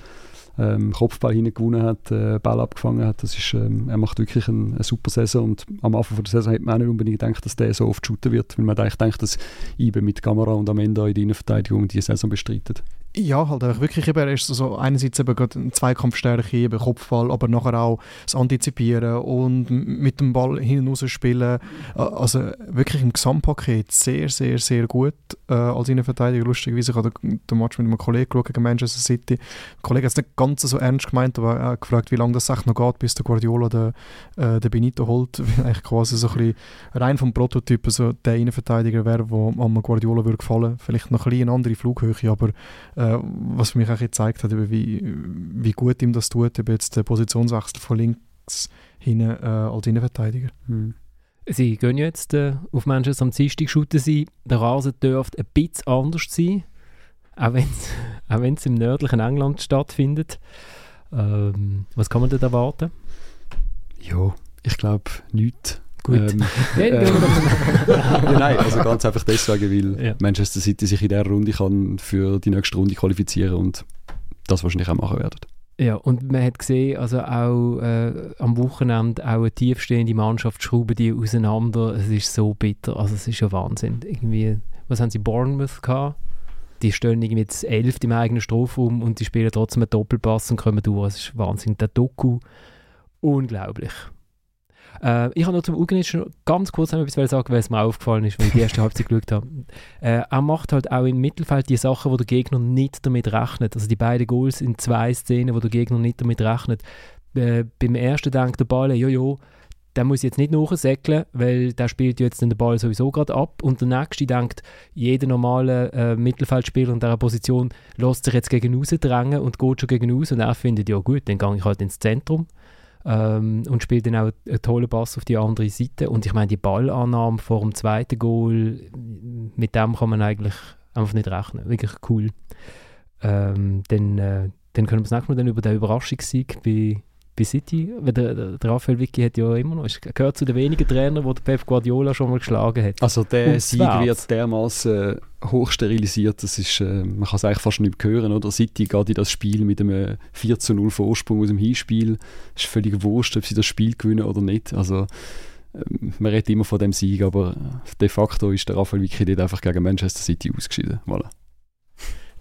B: ähm, Kopfball hingewonnen hat, äh, Ball abgefangen hat. Das ist, ähm, er macht wirklich eine, eine, super Saison und am Anfang der Saison hätte man auch nicht unbedingt gedacht, dass der so oft shooten wird, weil man eigentlich denkt, dass Ibe mit Kamera und Amenda in der Innenverteidigung die Saison bestreitet.
C: Ja, halt einfach wirklich eben, er ist so einerseits eben gerade eine Zweikampfstärke, eben Kopfball, aber nachher auch das Antizipieren und mit dem Ball hin und spielen. Also wirklich im Gesamtpaket sehr, sehr, sehr gut äh, als Innenverteidiger. Lustigerweise, ich habe den Match mit einem Kollegen geschaut gegen Manchester City. Der Kollege hat es nicht ganz so ernst gemeint, aber er hat gefragt, wie lange das echt noch geht, bis der Guardiola den, äh, den Benito holt. Weil eigentlich quasi so ein bisschen rein vom Prototyp so der Innenverteidiger wäre, der am Guardiola würde gefallen. Vielleicht noch ein bisschen eine andere Flughöhe, aber äh, was für mich auch gezeigt hat, wie, wie gut ihm das tut, eben jetzt der Positionswechsel von links hin äh, als Innenverteidiger.
A: Hm. Sie gehen jetzt äh, auf Manchester am Dienstag shooten sie. Der Rasen dürfte ein bisschen anders sein, auch wenn es im nördlichen England stattfindet. Ähm, was kann man denn erwarten?
B: Ja, ich glaube nichts.
A: Gut. Ähm,
B: äh, ja, nein, also ganz einfach deswegen, weil ja. Manchester City sich in dieser Runde kann für die nächste Runde qualifizieren und das wahrscheinlich auch machen werden.
A: Ja, und man hat gesehen, also auch äh, am Wochenende auch eine tiefstehende Mannschaft schrauben die auseinander. Es ist so bitter, also es ist ja Wahnsinn. Irgendwie, was haben sie Bournemouth gehabt? Die stehen irgendwie jetzt elf im eigenen Strafraum und die spielen trotzdem einen Doppelpass und kommen durch. Es ist Wahnsinn. Der Doku, unglaublich. Äh, ich habe noch zum Ugenitsch ganz kurz etwas sagen, weil es mir aufgefallen ist, weil ich die erste Halbzeit geschaut habe. Äh, er macht halt auch im Mittelfeld die Sachen, wo der Gegner nicht damit rechnet. Also die beiden Goals in zwei Szenen, wo der Gegner nicht damit rechnet. Äh, beim ersten denkt der Ball, jojo, der muss jetzt nicht nachsäckeln, weil der spielt jetzt den Ball sowieso gerade ab. Und der nächste denkt, jeder normale äh, Mittelfeldspieler in dieser Position lässt sich jetzt gegen raus drängen und geht schon gegen raus. Und er findet, ja gut, dann gehe ich halt ins Zentrum ähm, und spielt dann auch einen tollen Pass auf die andere Seite. Und ich meine, die Ballannahme vor dem zweiten Goal, mit dem kann man eigentlich einfach nicht rechnen. Wirklich cool. Ähm, dann, äh, dann können wir nächste Mal dann über den Überraschungssieg bei, bei City, weil der, der, Raphael Vicky hat ja immer noch, ist, gehört zu den wenigen Trainern, die Pep Guardiola schon mal geschlagen hat.
B: Also der Sieg wird dermaßen hochsterilisiert, das ist, äh, man kann es eigentlich fast nicht hören, oder? City geht in das Spiel mit einem 4 zu 0 Vorsprung aus dem Hinspiel, es ist völlig wurscht, ob sie das Spiel gewinnen oder nicht, also ähm, man redet immer von dem Sieg, aber de facto ist der Raphael Vicky dort einfach gegen Manchester City ausgeschieden, voilà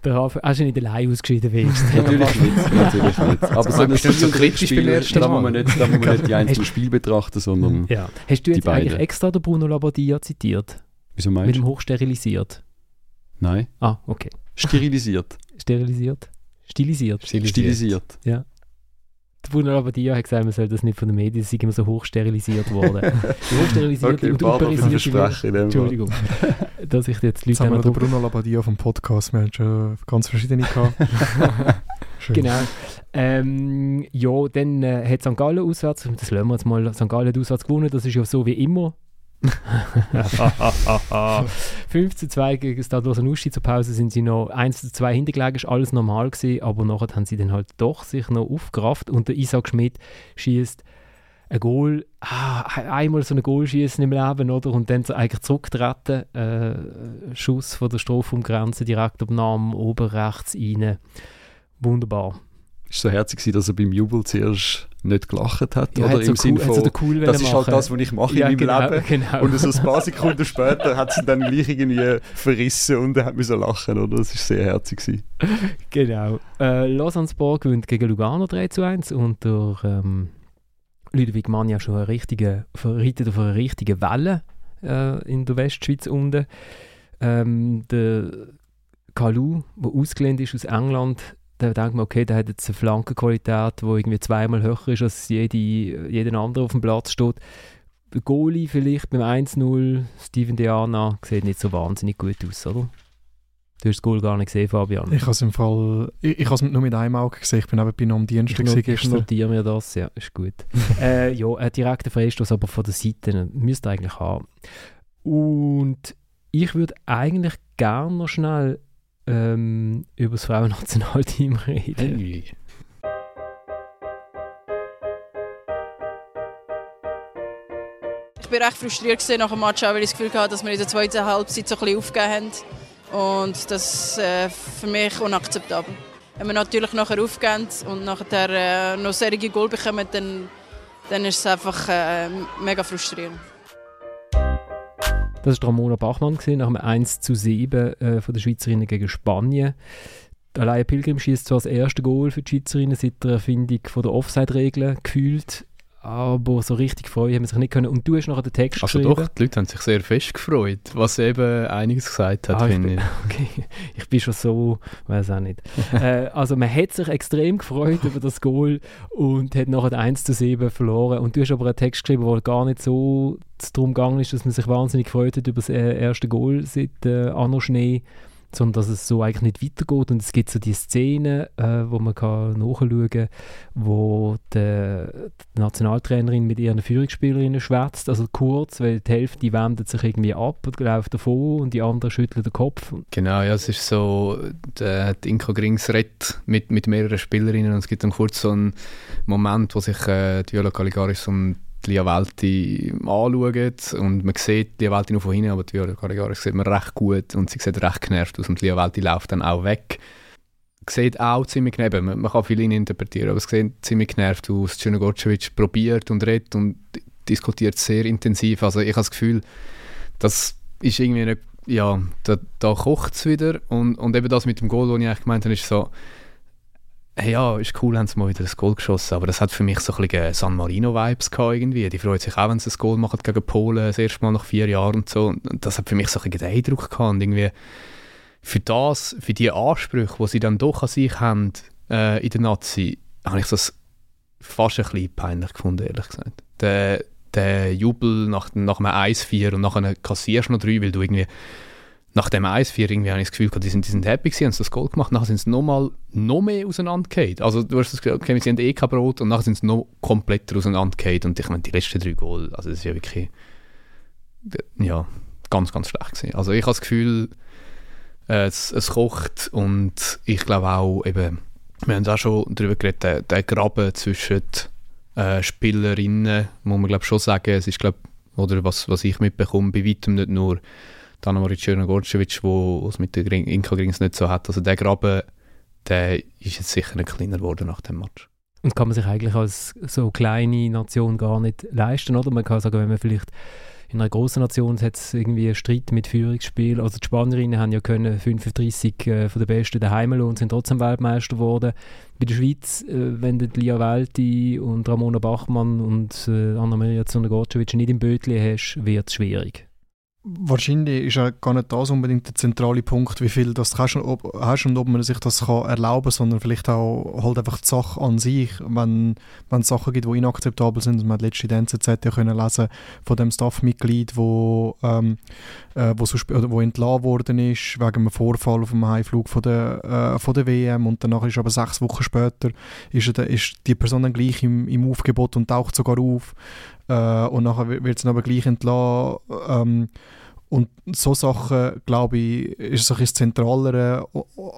A: der Hafen, hast du nicht allein ausgeschieden wirst.
B: natürlich nicht, natürlich nicht. Aber so ein so kritisch beim ersten Da muss man nicht, da muss man nicht die einzelnen Spiele betrachten, sondern
A: ja. Hast du jetzt eigentlich extra den Bruno Labbadia zitiert?
B: Wieso meinst du?
A: Mit dem hochsterilisiert?
B: Nein.
A: Ah, okay.
B: Sterilisiert.
A: Sterilisiert? Stilisiert.
B: Stilisiert. Stilisiert.
A: Ja. Der Bruno Labbadia hat gesagt, man soll das nicht von den Medien, es sei immer so hochsterilisiert worden. hochsterilisiert
B: okay, und uperisiert.
A: Entschuldigung. dass ich jetzt
C: Leute... Jetzt haben wir den Bruno Labbadia vom Podcast, wir haben schon ganz verschiedene gehabt.
A: genau. Ähm, ja, dann äh, hat St. Gallen auswärts, das lassen wir jetzt mal, St. Gallen hat auswärts gewonnen, das ist ja so wie immer. 5 zu 2 gegen Stade Nuschi zur Pause sind sie noch 1 zu 2 hintergelegen, ist alles normal gewesen, aber nachher haben sie dann halt doch sich noch aufgerafft und der Isaac Schmidt schießt ein Goal, ah, einmal so ein Goal schießen im Leben, oder? Und dann eigentlich zurücktreten, äh, Schuss von der Strafumgrenze direkt am Namen oben rechts rein. Wunderbar.
B: Es war so herzig, dass er beim Jubel zuerst nicht gelacht hat.
A: Ja,
B: oder
A: im so Sinne cool, von, so cool
B: das ist halt das, was ich mache ja, in meinem
A: genau,
B: Leben.
A: Genau.
B: Und so ein paar Sekunden später hat sie dann gleich irgendwie verrissen und er hat so lachen. Oder? Das war sehr herzig.
A: Genau. Äh, Lausanne Sport gewinnt gegen Lugano 3 zu 1 und der ähm, Ludwig Mann ja schon eine richtige, reitet auf einer richtigen Welle äh, in der Westschweiz unten. Ähm, der Kalu, der ausgelehnt ist aus England, da denkt man, okay, der hat jetzt eine Flankenqualität, die irgendwie zweimal höher ist, als jede, jeder andere auf dem Platz steht. Goalie vielleicht beim 1-0, Steven Diana, sieht nicht so wahnsinnig gut aus, oder? Du hast das Goal gar nicht gesehen, Fabian.
C: Ich habe es im Fall, ich, ich habe es nur mit einem Auge gesehen, ich bin nebenbei noch am Dienstag ich
A: gestern. Notiere mir das, ja, ist gut. äh, ja, ein direkter Freistoß, aber von der Seite müsste eigentlich haben. Und ich würde eigentlich gerne noch schnell ähm, über das Frauennationalteam reden. Hey.
H: Ich war recht frustriert nach dem Match, weil ich das Gefühl hatte, dass wir in der zweiten Halbzeit so ein bisschen aufgegeben haben. Und das ist äh, für mich unakzeptabel. wenn wir natürlich nachher aufgehen und nachher äh, noch solche Goal bekommen, dann, dann ist es einfach äh, mega frustrierend.
A: Das war Ramona Bachmann gewesen, nach dem 1 zu 7 äh, von der Schweizerinnen gegen Spanien. Allein Pilgrim schießt zwar das erste Goal für die Schweizerinnen seit der Erfindung der Offside-Regeln gefühlt, aber so richtig freuen haben wir sich nicht können. Und du hast nachher den Text
D: also
A: geschrieben.
D: doch, die Leute haben sich sehr fest gefreut, was eben einiges gesagt hat,
A: Ah, ich,
D: finde
A: bin,
D: ich.
A: okay. ich bin schon so, weiß auch nicht. äh, also man hat sich extrem gefreut über das Goal und hat nachher 1 zu 7 verloren. Und du hast aber einen Text geschrieben, wo gar nicht so darum gegangen ist, dass man sich wahnsinnig gefreut hat über das äh, erste Goal seit äh, Anno Schnee, sondern dass es so eigentlich nicht weitergeht. Und es gibt so die Szene, äh, wo man kann nachschauen kann, wo die, die Nationaltrainerin mit ihren Führungsspielerinnen schwätzt, also kurz, weil die Hälfte wendet sich irgendwie ab und läuft davon und die andere schüttelt den Kopf.
D: Genau, ja, es ist so, der, die Inka Grings redet mit, mit mehreren Spielerinnen und es gibt dann kurz so einen Moment, wo sich äh, die Viola Caligaris und die Lia Welti anschauen und man sieht die Lia Welti nur von hinten, aber die Viola sieht man recht gut und sie sieht recht genervt aus und die Lia Welti läuft dann auch weg. Sieht auch ziemlich genervt, man, man kann viel interpretieren, aber es sieht ziemlich genervt aus. Czernogorcevic probiert und redet und diskutiert sehr intensiv, also ich habe das Gefühl, das ist irgendwie nicht, ja, da, da kocht es wieder und, und eben das mit dem Goal, das ich eigentlich gemeint habe, ist so, hey, ja, ist cool, haben sie mal wieder ein Goal geschossen, aber das hat für mich so ein bisschen San Marino-Vibes gehabt irgendwie. Die freut sich auch, wenn sie ein Goal machen gegen Polen, das erste Mal nach vier Jahren und so. Und das hat für mich so ein bisschen den Eindruck gehabt und irgendwie für das, für die Ansprüche, die sie dann doch an sich haben äh, in der Nazi, habe ich das fast ein bisschen peinlich gefunden, ehrlich gesagt. Der, der Jubel nach, nach einem 1-4 und nachher kassierst du noch drei, weil du irgendwie nach dem 1-4 irgendwie habe ich das Gefühl gehabt, die sind, die sind happy gewesen, haben sie das Goal gemacht, nachher sind sie nochmal noch mehr auseinandergefallen. Also du hast das Gefühl, okay, wir sind eh kein Brot und nachher sind sie noch kompletter auseinandergefallen und ich meine, die letzten drei Goal, also das ist ja wirklich ja, ganz, ganz schlecht gewesen. Also ich habe das Gefühl, äh, es, es kocht und ich glaube auch eben, wir haben auch schon darüber geredet, der, der Graben zwischen äh, Spielerinnen, muss man glaube schon sagen, es ist glaube oder was, was ich mitbekomme, bei weitem nicht nur Dana-Marit Czernogorcevic, wo es mit Gring- Inka Grings nicht so hat. Also der Graben, der ist jetzt sicher nicht kleiner geworden nach dem Match.
A: Und kann man sich eigentlich als so kleine Nation gar nicht leisten, oder? Man kann sagen, wenn man vielleicht in einer großen Nation hat es irgendwie einen Streit mit Führungsspiel. Also die Spanierinnen haben ja können 35 äh, von den Besten daheim und sind trotzdem Weltmeister geworden. Bei der Schweiz, äh, wenn Lia Welti und Ramona Bachmann und äh, Anna-Maria Zundergorcevic nicht im Bötli hast, wird es schwierig.
C: Wahrscheinlich ist ja gar nicht das unbedingt der zentrale Punkt, wie viel das kannst und ob, hast und ob man sich das kann erlauben sondern vielleicht auch halt einfach die Sache an sich, wenn, wenn es Sachen gibt, die inakzeptabel sind. Man hat letzte NZZ ja können lesen von dem Staffmitglied, wo, ähm, äh, wo, so, oder wo entlassen worden ist wegen einem Vorfall auf dem Heimflug von der, äh, von der WM und danach ist aber sechs Wochen später ist, ist die Person dann gleich im, im Aufgebot und taucht sogar auf äh, und nachher wird sie dann aber gleich entlassen. Ähm, und so Sachen, glaube ich, ist so ein zentralere,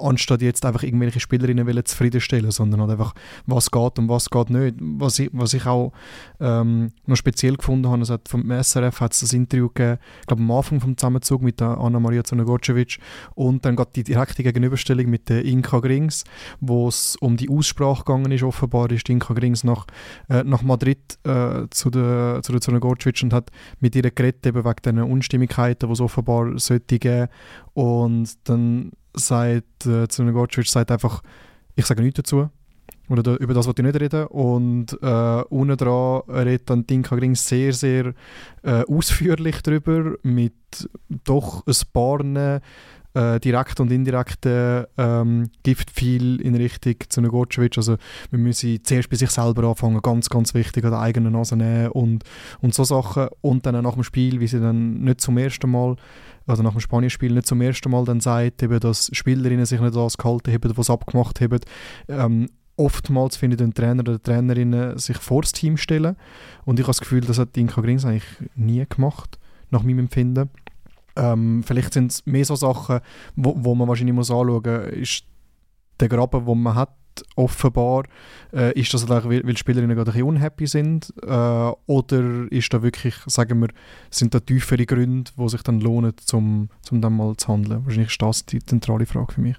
C: anstatt jetzt einfach irgendwelche Spielerinnen zufriedenstellen, sondern halt einfach, was geht und was geht nicht. Was ich, was ich auch ähm, noch speziell gefunden habe, hat vom SRF hat es das Interview gegeben, ich glaube am Anfang vom Zusammenzug mit der Anna-Maria Zunogorcevic und dann gerade die direkte Gegenüberstellung mit der Inka Grings, wo es um die Aussprache gegangen ist, offenbar ist Inka Grings nach, äh, nach Madrid äh, zu der, zu der Zunogorcevic und hat mit ihr geredet, eben wegen diesen Unstimmigkeiten, die es offenbar sollte geben. Und dann sagt äh, Zunogorcevic sagt einfach, ich sage nichts dazu. Oder da, über das wollte ich nicht reden. Und äh, unten dran redet dann Dinka Grings sehr, sehr äh, ausführlich darüber, mit doch ein paar äh, direkten und indirekten ähm, Giftpfeil in Richtung zu Nogorcevic. Also wir müssen zuerst bei sich selber anfangen, ganz, ganz wichtig, an der eigenen Nase nehmen und, und so Sachen. Und dann nach dem Spiel, wie sie dann nicht zum ersten Mal also nach dem Spanien-Spiel nicht zum ersten Mal dann sagt, eben, dass Spielerinnen sich nicht das gehalten haben, was abgemacht haben. Ähm, oftmals finde ich den Trainer oder die Trainerinnen sich vor das Team stellen und ich habe das Gefühl, das hat Inka Grings eigentlich nie gemacht, nach meinem Empfinden. Ähm, vielleicht sind es mehr so Sachen, wo, wo man wahrscheinlich muss anschauen muss, ist der Graben, den man hat, offenbar, äh, ist das vielleicht, weil, weil Spielerinnen gerade ein bisschen unhappy sind äh, oder ist da wirklich, sagen wir, sind da tiefere Gründe, die sich dann lohnen, zum, zum dann mal zu handeln? Wahrscheinlich ist das die zentrale Frage für mich.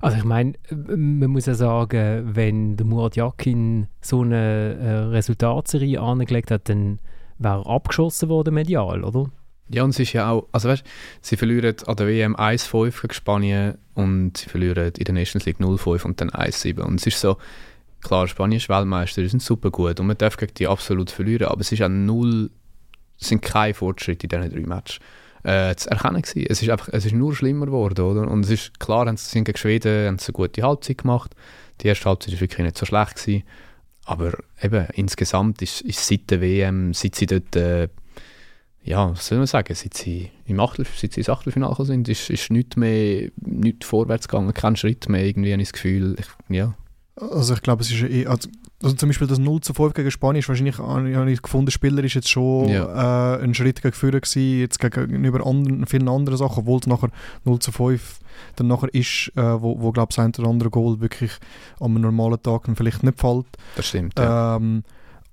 A: Also ich meine, man muss ja sagen, wenn der Murat Yakin so eine äh, Resultatserie angelegt hat, dann wäre er abgeschossen worden medial, oder?
D: Ja, und es ist ja auch, also weißt, sie verlieren an der WM 1-5 gegen Spanien und sie verlieren in der Nations League 0-5 und dann 1-7. Und es ist so, klar, Spanien ist Weltmeister, die sind super gut und man darf gegen die absolut verlieren, aber es ist auch null, es sind keine Fortschritte in diesen drei Matches äh, zu erkennen gewesen. Es ist einfach, es ist nur schlimmer geworden, oder? Und es ist klar, sie gegen Schweden haben sie eine gute Halbzeit gemacht. Die erste Halbzeit war wirklich nicht so schlecht gewesen. Aber eben, insgesamt ist, ist seit der WM, seit sie dort, äh, ja, was soll man sagen, seit sie im Achtel, seit sie ins Achtelfinale sind, ist, ist nichts mehr, nichts vorwärts gegangen, kein Schritt mehr, irgendwie habe ich das Gefühl, ich, ja.
C: Also ich glaube, es ist eh, also also zum Beispiel das 0 zu 5 gegen Spanien ist wahrscheinlich, habe ich gefunden, der Spieler ist jetzt schon ja. äh, ein Schritt gegen vorne gewesen, jetzt gegenüber anderen, vielen anderen Sachen, obwohl es nachher 0 zu 5 dann nachher ist, äh, wo, wo glaube ich, ein oder andere Goal wirklich am normalen Tag vielleicht nicht fällt.
D: Das stimmt, ja.
C: Ähm,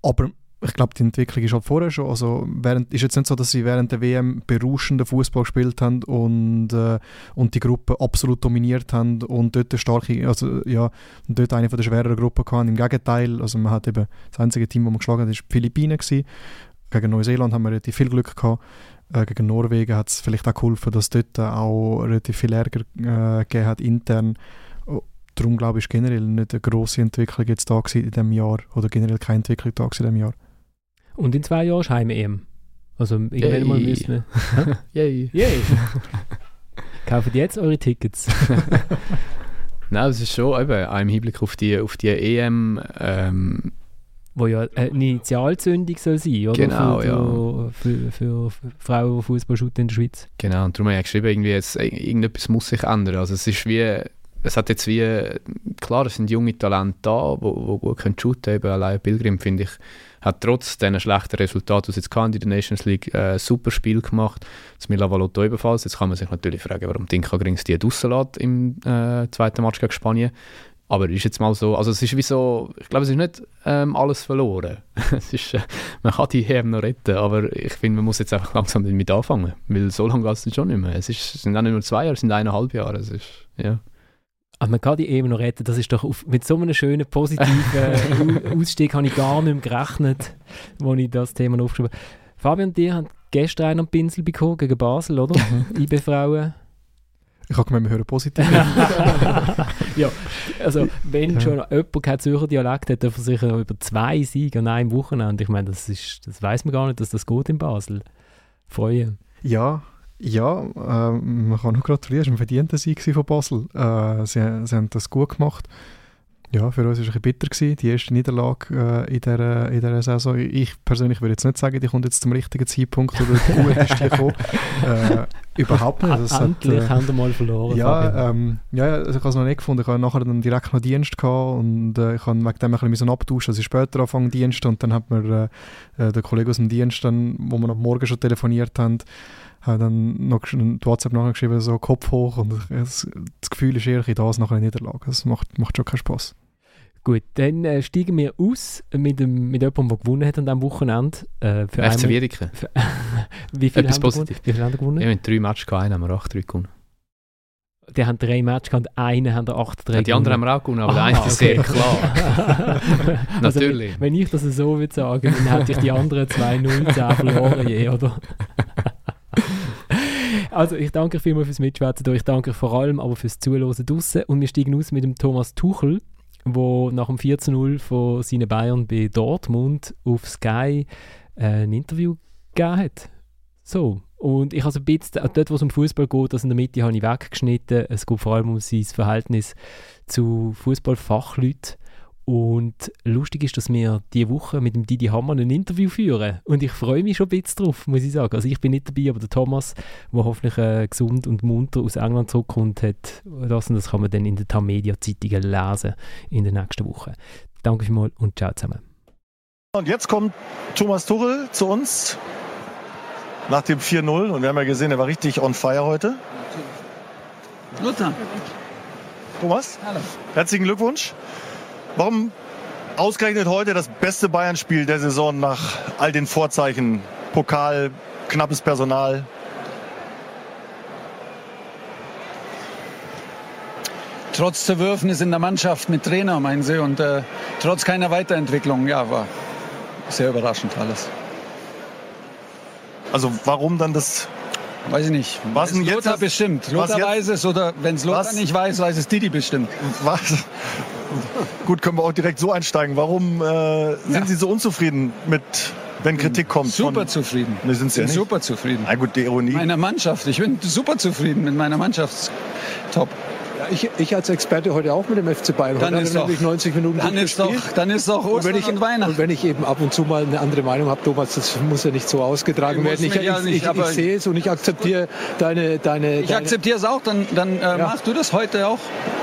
C: aber ich glaube, die Entwicklung ist halt vorher schon. Also während, ist jetzt nicht so, dass sie während der WM berauschenden Fußball gespielt haben und, äh, und die Gruppe absolut dominiert haben und dort eine starke, also ja, dort eine von der schwereren Gruppen hatten. Im Gegenteil, also man hat eben das einzige Team, das man geschlagen hat, war die Philippinen gewesen. Gegen Neuseeland haben wir relativ viel Glück gehabt. Äh, gegen Norwegen hat es vielleicht auch geholfen, dass dort auch relativ viel Ärger äh, gegeben hat intern darum glaube ich, ist generell nicht eine grosse Entwicklung jetzt da in diesem Jahr oder generell keine Entwicklung da in diesem Jahr.
A: Und in zwei Jahren ist Heim-EM. Also irgendwann
D: Yay.
A: mal müssen wir...
D: Yay.
A: Yay! Kauft jetzt eure Tickets.
D: Nein, es ist schon eben auch im Hinblick auf die, auf die EM... Ähm,
A: wo ja eine Initialzündung soll sein, oder?
D: Genau,
A: für,
D: ja.
A: Für, für, für Frauen, die Fußball in der Schweiz.
D: Genau, und darum habe ich geschrieben, irgendwie jetzt, irgendetwas muss sich ändern. Also es ist wie es hat jetzt wie, klar, es sind junge Talente da, die wo, wo gut können shooten können. Allein Pilgrim, finde ich, hat trotz diesen schlechten Resultaten, die sie jetzt in der Nations League, ein äh, super Spiel gemacht. Das Mila Valotto ebenfalls. Jetzt kann man sich natürlich fragen, warum Dinka Grings die rauslässt im äh, zweiten Match gegen Spanien. Aber ist jetzt mal so, also es ist wie so, ich glaube, es ist nicht ähm, alles verloren. es ist, äh, man kann die EM noch retten, aber ich finde, man muss jetzt einfach langsam damit anfangen, weil so lange geht es schon nicht mehr. Es, ist, es sind auch nicht nur zwei Jahre, es sind eineinhalb Jahre. Es ist, ja.
A: Aber man kann die eben noch retten. Das ist doch auf, mit so einem schönen, positiven Ausstieg habe ich gar nicht mehr gerechnet, als ich das Thema aufgeschrieben habe. Fabian, dir haben gestern einen Pinsel bekommen gegen Basel, oder? IB-Frauen.
C: Ich habe gemeint, wir hören positiv.
A: ja, also wenn ja. schon jemand keinen Zürcher Dialekt hat, darf er sich über zwei Siege an einem Wochenende, ich meine, das, ist, das weiß man gar nicht, dass das geht in Basel. Freuen.
C: Ja, ja, äh, man kann nur gratulieren. Es war ein verdienter Sieg von Basel. Äh, sie, sie haben das gut gemacht. Ja, für uns war es ein bisschen bitter, gewesen, die erste Niederlage äh, in, dieser, in dieser Saison. Ich persönlich würde jetzt nicht sagen, die kommt jetzt zum richtigen Zeitpunkt oder gut ist die gekommen. Äh, überhaupt nicht.
A: Das Endlich hat, äh, haben wir mal verloren.
C: Ja, ähm, ja also ich habe es noch nicht gefunden. Ich hatte nachher dann direkt noch Dienst gehabt und äh, ich habe wegen dem ein bisschen abtauschen. Also später anfangen Dienst und dann hat mir äh, äh, der Kollege aus dem Dienst, dann, wo wir am Morgen schon telefoniert haben, habe dann noch ein WhatsApp nachher geschrieben, so Kopf hoch und das, das Gefühl ist eher das nach einer Niederlage. Das macht, macht schon keinen Spaß.
A: Gut, dann äh, steigen wir aus mit, dem, mit jemandem, der gewonnen hat an diesem Wochenende. Äh,
D: für FC Wiedeke.
A: Wie viele
D: haben positiv.
A: Wie viele haben gewonnen?
D: Ja, mit drei Matches gehabt, einen haben wir 8-3 gewonnen.
A: Die haben drei Matches gehabt, einen haben 8-3
D: ja, Die anderen haben wir auch gewonnen, aber der eine ist okay. sehr klar. Natürlich.
A: Also, wenn ich das so würde sagen, dann hätte ich die anderen 2-0 verloren je, oder? Also ich danke euch vielmals fürs Mitschwätzen. Ich danke euch vor allem aber fürs Zuhören draussen. Und wir steigen aus mit dem Thomas Tuchel, der nach dem 4-0 von seinen Bayern bei Dortmund auf Sky äh, ein Interview gegeben hat. So. Und ich habe so ein bisschen, dort wo es um Fußball geht, das in der Mitte habe ich weggeschnitten. Es geht vor allem um sein Verhältnis zu Fußballfachleuten. Und lustig ist, dass wir diese Woche mit dem Didi Hammer ein Interview führen. Und ich freue mich schon ein bisschen drauf, muss ich sagen. Also ich bin nicht dabei, aber der Thomas, der hoffentlich äh, gesund und munter aus England zurückkommt, hat das und das kann man dann in den Tamedia-Zeitungen lesen in der nächsten Woche. Danke vielmals und ciao zusammen.
I: Und jetzt kommt Thomas Tuchel zu uns nach dem 4-0 und wir haben ja gesehen, er war richtig on fire heute.
J: Luther.
I: Thomas?
J: Hallo.
I: Herzlichen Glückwunsch. Warum ausgerechnet heute das beste Bayern-Spiel der Saison nach all den Vorzeichen? Pokal, knappes Personal.
J: trotz Zerwürfnis in der Mannschaft mit Trainer, meinen Sie, und äh, trotz keiner Weiterentwicklung, ja, war sehr überraschend alles.
I: Also warum dann das
J: Weiß ich nicht.
I: Was denn jetzt
J: Lothar
I: das-
J: bestimmt. Lothar
I: jetzt-
J: weiß es oder wenn es Lothar
I: Was?
J: nicht weiß, weiß es Didi bestimmt.
I: Was? Gut, können wir auch direkt so einsteigen. Warum äh, sind
J: Ja.
I: Sie so unzufrieden mit, wenn Kritik kommt?
J: Super
I: von,
J: zufrieden.
I: Ne, sind ja
J: super zufrieden.
I: Na gut, die Ironie.
J: Meiner Mannschaft. Ich bin super zufrieden mit meiner Mannschaft. Top.
K: Ich, ich als Experte heute auch mit dem FC Bayern.
J: Dann
K: heute
J: ist
K: natürlich 90 Minuten
J: Dann ist doch, dann ist doch
K: Und
J: Ostern
K: wenn, ich,
J: und Weihnachten.
K: und wenn ich eben ab und zu mal eine andere Meinung habe, Thomas, das muss ja nicht so ausgetragen werden. Ich,
J: ja
K: ich,
J: nicht,
K: ich, ich sehe es und ich akzeptiere deine, deine,
J: Ich
K: deine
J: akzeptiere es auch, dann, dann äh, machst du das heute auch.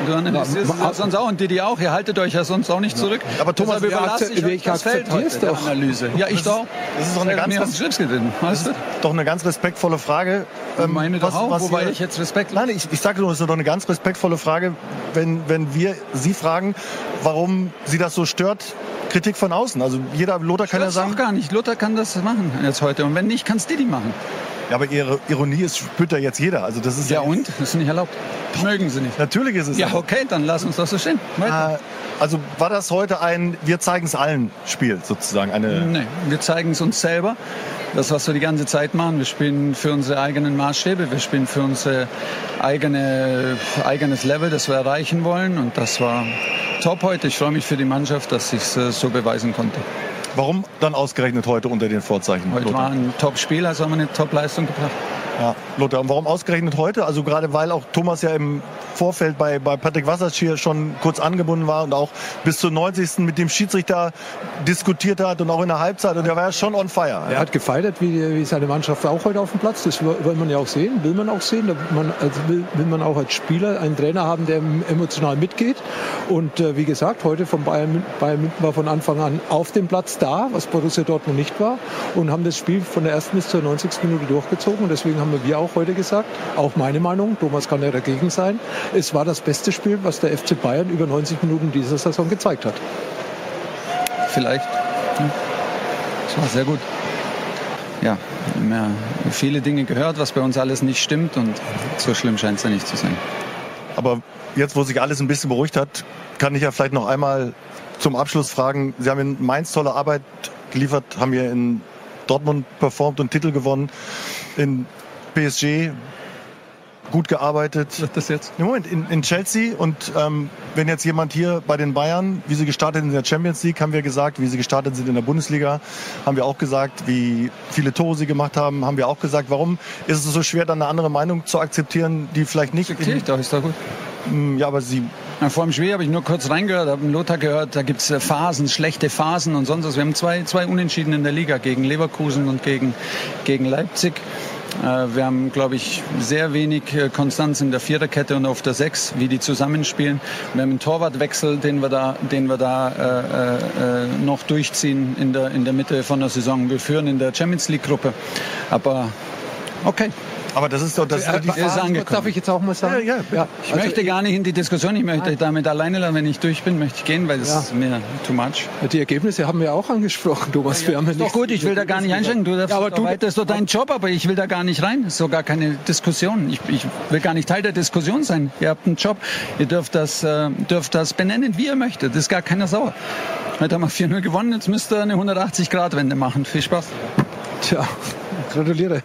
J: Du analysierst
K: Ma-
J: es ja sonst auch und Didi auch. Ihr haltet euch ja sonst auch nicht zurück.
I: Aber Thomas,
J: Deshalb
I: wir
J: überlasse ich euch
K: ich
J: das Feld
K: akzeptiere es
J: der
K: doch.
J: Analyse. Ja, ich doch.
I: Das ist doch eine ganz, das
J: Weißt
I: ist
J: du?
I: doch eine ganz respektvolle Frage. Ähm,
J: Meine doch auch. Wo war
I: hier-
J: ich jetzt respektlos?
I: Nein, ich, ich sage nur, es ist doch eine ganz respektvolle Frage, wenn, wenn wir Sie fragen, warum Sie das so stört, Kritik von außen. Also jeder Lothar kann ja
J: Das
I: sagen,
J: auch gar nicht. Luther kann das machen jetzt heute. Und wenn nicht, kann es Didi machen.
I: Ja, aber Ihre Ironie ist, spürt ja jetzt jeder. Also das ist
J: Ja und? Das ist nicht erlaubt. Mögen sie nicht.
I: Natürlich ist es
J: Ja, okay, dann lass uns das so stehen. Weiter.
I: Äh, Also war das heute ein Wir zeigen es allen Spiel sozusagen? Eine,
J: Nee, wir zeigen es uns selber. Das, was wir die ganze Zeit machen. Wir spielen für unsere eigenen Maßstäbe. Wir spielen für unser eigene, eigenes Level, das wir erreichen wollen. Und das war top heute. Ich freue mich für die Mannschaft, dass ich es äh, so beweisen konnte.
I: Warum dann ausgerechnet heute unter den Vorzeichen?
J: Heute war ein Top-Spiel, also haben wir eine Top-Leistung gebracht.
I: Ja, Lothar, und warum ausgerechnet heute? Also gerade weil auch Thomas ja im Vorfeld bei, bei Patrick Wasserschir schon kurz angebunden war und auch bis zur 90. mit dem Schiedsrichter diskutiert hat und auch in der Halbzeit und er war ja schon on fire.
K: Er hat gefeiert, wie, wie seine Mannschaft auch heute auf dem Platz. Das will man ja auch sehen, will man auch sehen. Man, also will, will man auch als Spieler einen Trainer haben, der emotional mitgeht. Und äh, wie gesagt, heute von Bayern, Bayern München war von Anfang an auf dem Platz da, was Borussia Dortmund nicht war. Und haben das Spiel von der ersten bis zur 90. Minute durchgezogen. Und deswegen haben wir auch heute gesagt, auch meine Meinung, Thomas kann ja dagegen sein, es war das beste Spiel, was der FC Bayern über 90 Minuten dieser Saison gezeigt hat.
J: Vielleicht. Ja. Das war sehr gut. Ja, wir haben ja viele Dinge gehört, was bei uns alles nicht stimmt und so schlimm scheint es ja nicht zu sein.
I: Aber jetzt, wo sich alles ein bisschen beruhigt hat, kann ich ja vielleicht noch einmal zum Abschluss fragen. Sie haben in Mainz tolle Arbeit geliefert, haben hier in Dortmund performt und Titel gewonnen. In PSG gut gearbeitet.
J: Das jetzt?
I: Im Moment in, in Chelsea und ähm, wenn jetzt jemand hier bei den Bayern, wie sie gestartet sind in der Champions League, haben wir gesagt, wie sie gestartet sind in der Bundesliga, haben wir auch gesagt, wie viele Tore sie gemacht haben, haben wir auch gesagt. Warum ist es so schwer, dann eine andere Meinung zu akzeptieren, die vielleicht nicht...
J: Akzeptiere ich doch, ist doch gut.
I: Mm, Ja, aber sie
J: Ja, vor dem Spiel habe ich nur kurz reingehört, habe Lothar gehört, da gibt es Phasen, schlechte Phasen und sonst was. Wir haben zwei, zwei Unentschieden in der Liga gegen Leverkusen und gegen, gegen Leipzig. Äh, Wir haben, glaube ich, sehr wenig äh, Konstanz in der Viererkette und auf der Sechs, wie die zusammenspielen. Wir haben einen Torwartwechsel, den wir da, den wir da äh, äh, noch durchziehen in der, in der Mitte von der Saison. Wir führen in der Champions League-Gruppe. Aber okay,
I: Aber das ist doch das ist doch
J: Er ist
I: Phase.
J: angekommen.
K: Darf ich jetzt auch mal sagen?
I: Ja, ja,
J: Ich möchte gar nicht in die Diskussion, ich möchte euch damit alleine lassen. Wenn ich durch bin, möchte ich gehen, weil das
K: Ja.
J: ist mir too much.
K: Die Ergebnisse haben wir auch angesprochen, Thomas. wir haben ja
J: Ist doch
K: nicht-
J: gut, ich will da gar nicht einsteigen. Du darfst
K: Ja,
J: aber
K: du-
J: weiter, ist doch dein Job, aber ich will da gar nicht rein. Das ist doch gar keine Diskussion. Ich, ich will gar nicht Teil der Diskussion sein. Ihr habt einen Job, ihr dürft das, äh, dürft das benennen, wie ihr möchtet. Das ist gar keiner sauer. Heute haben wir 4-0 gewonnen, jetzt müsst ihr eine 180-Grad-Wende machen. Viel Spaß.
K: Tja, gratuliere.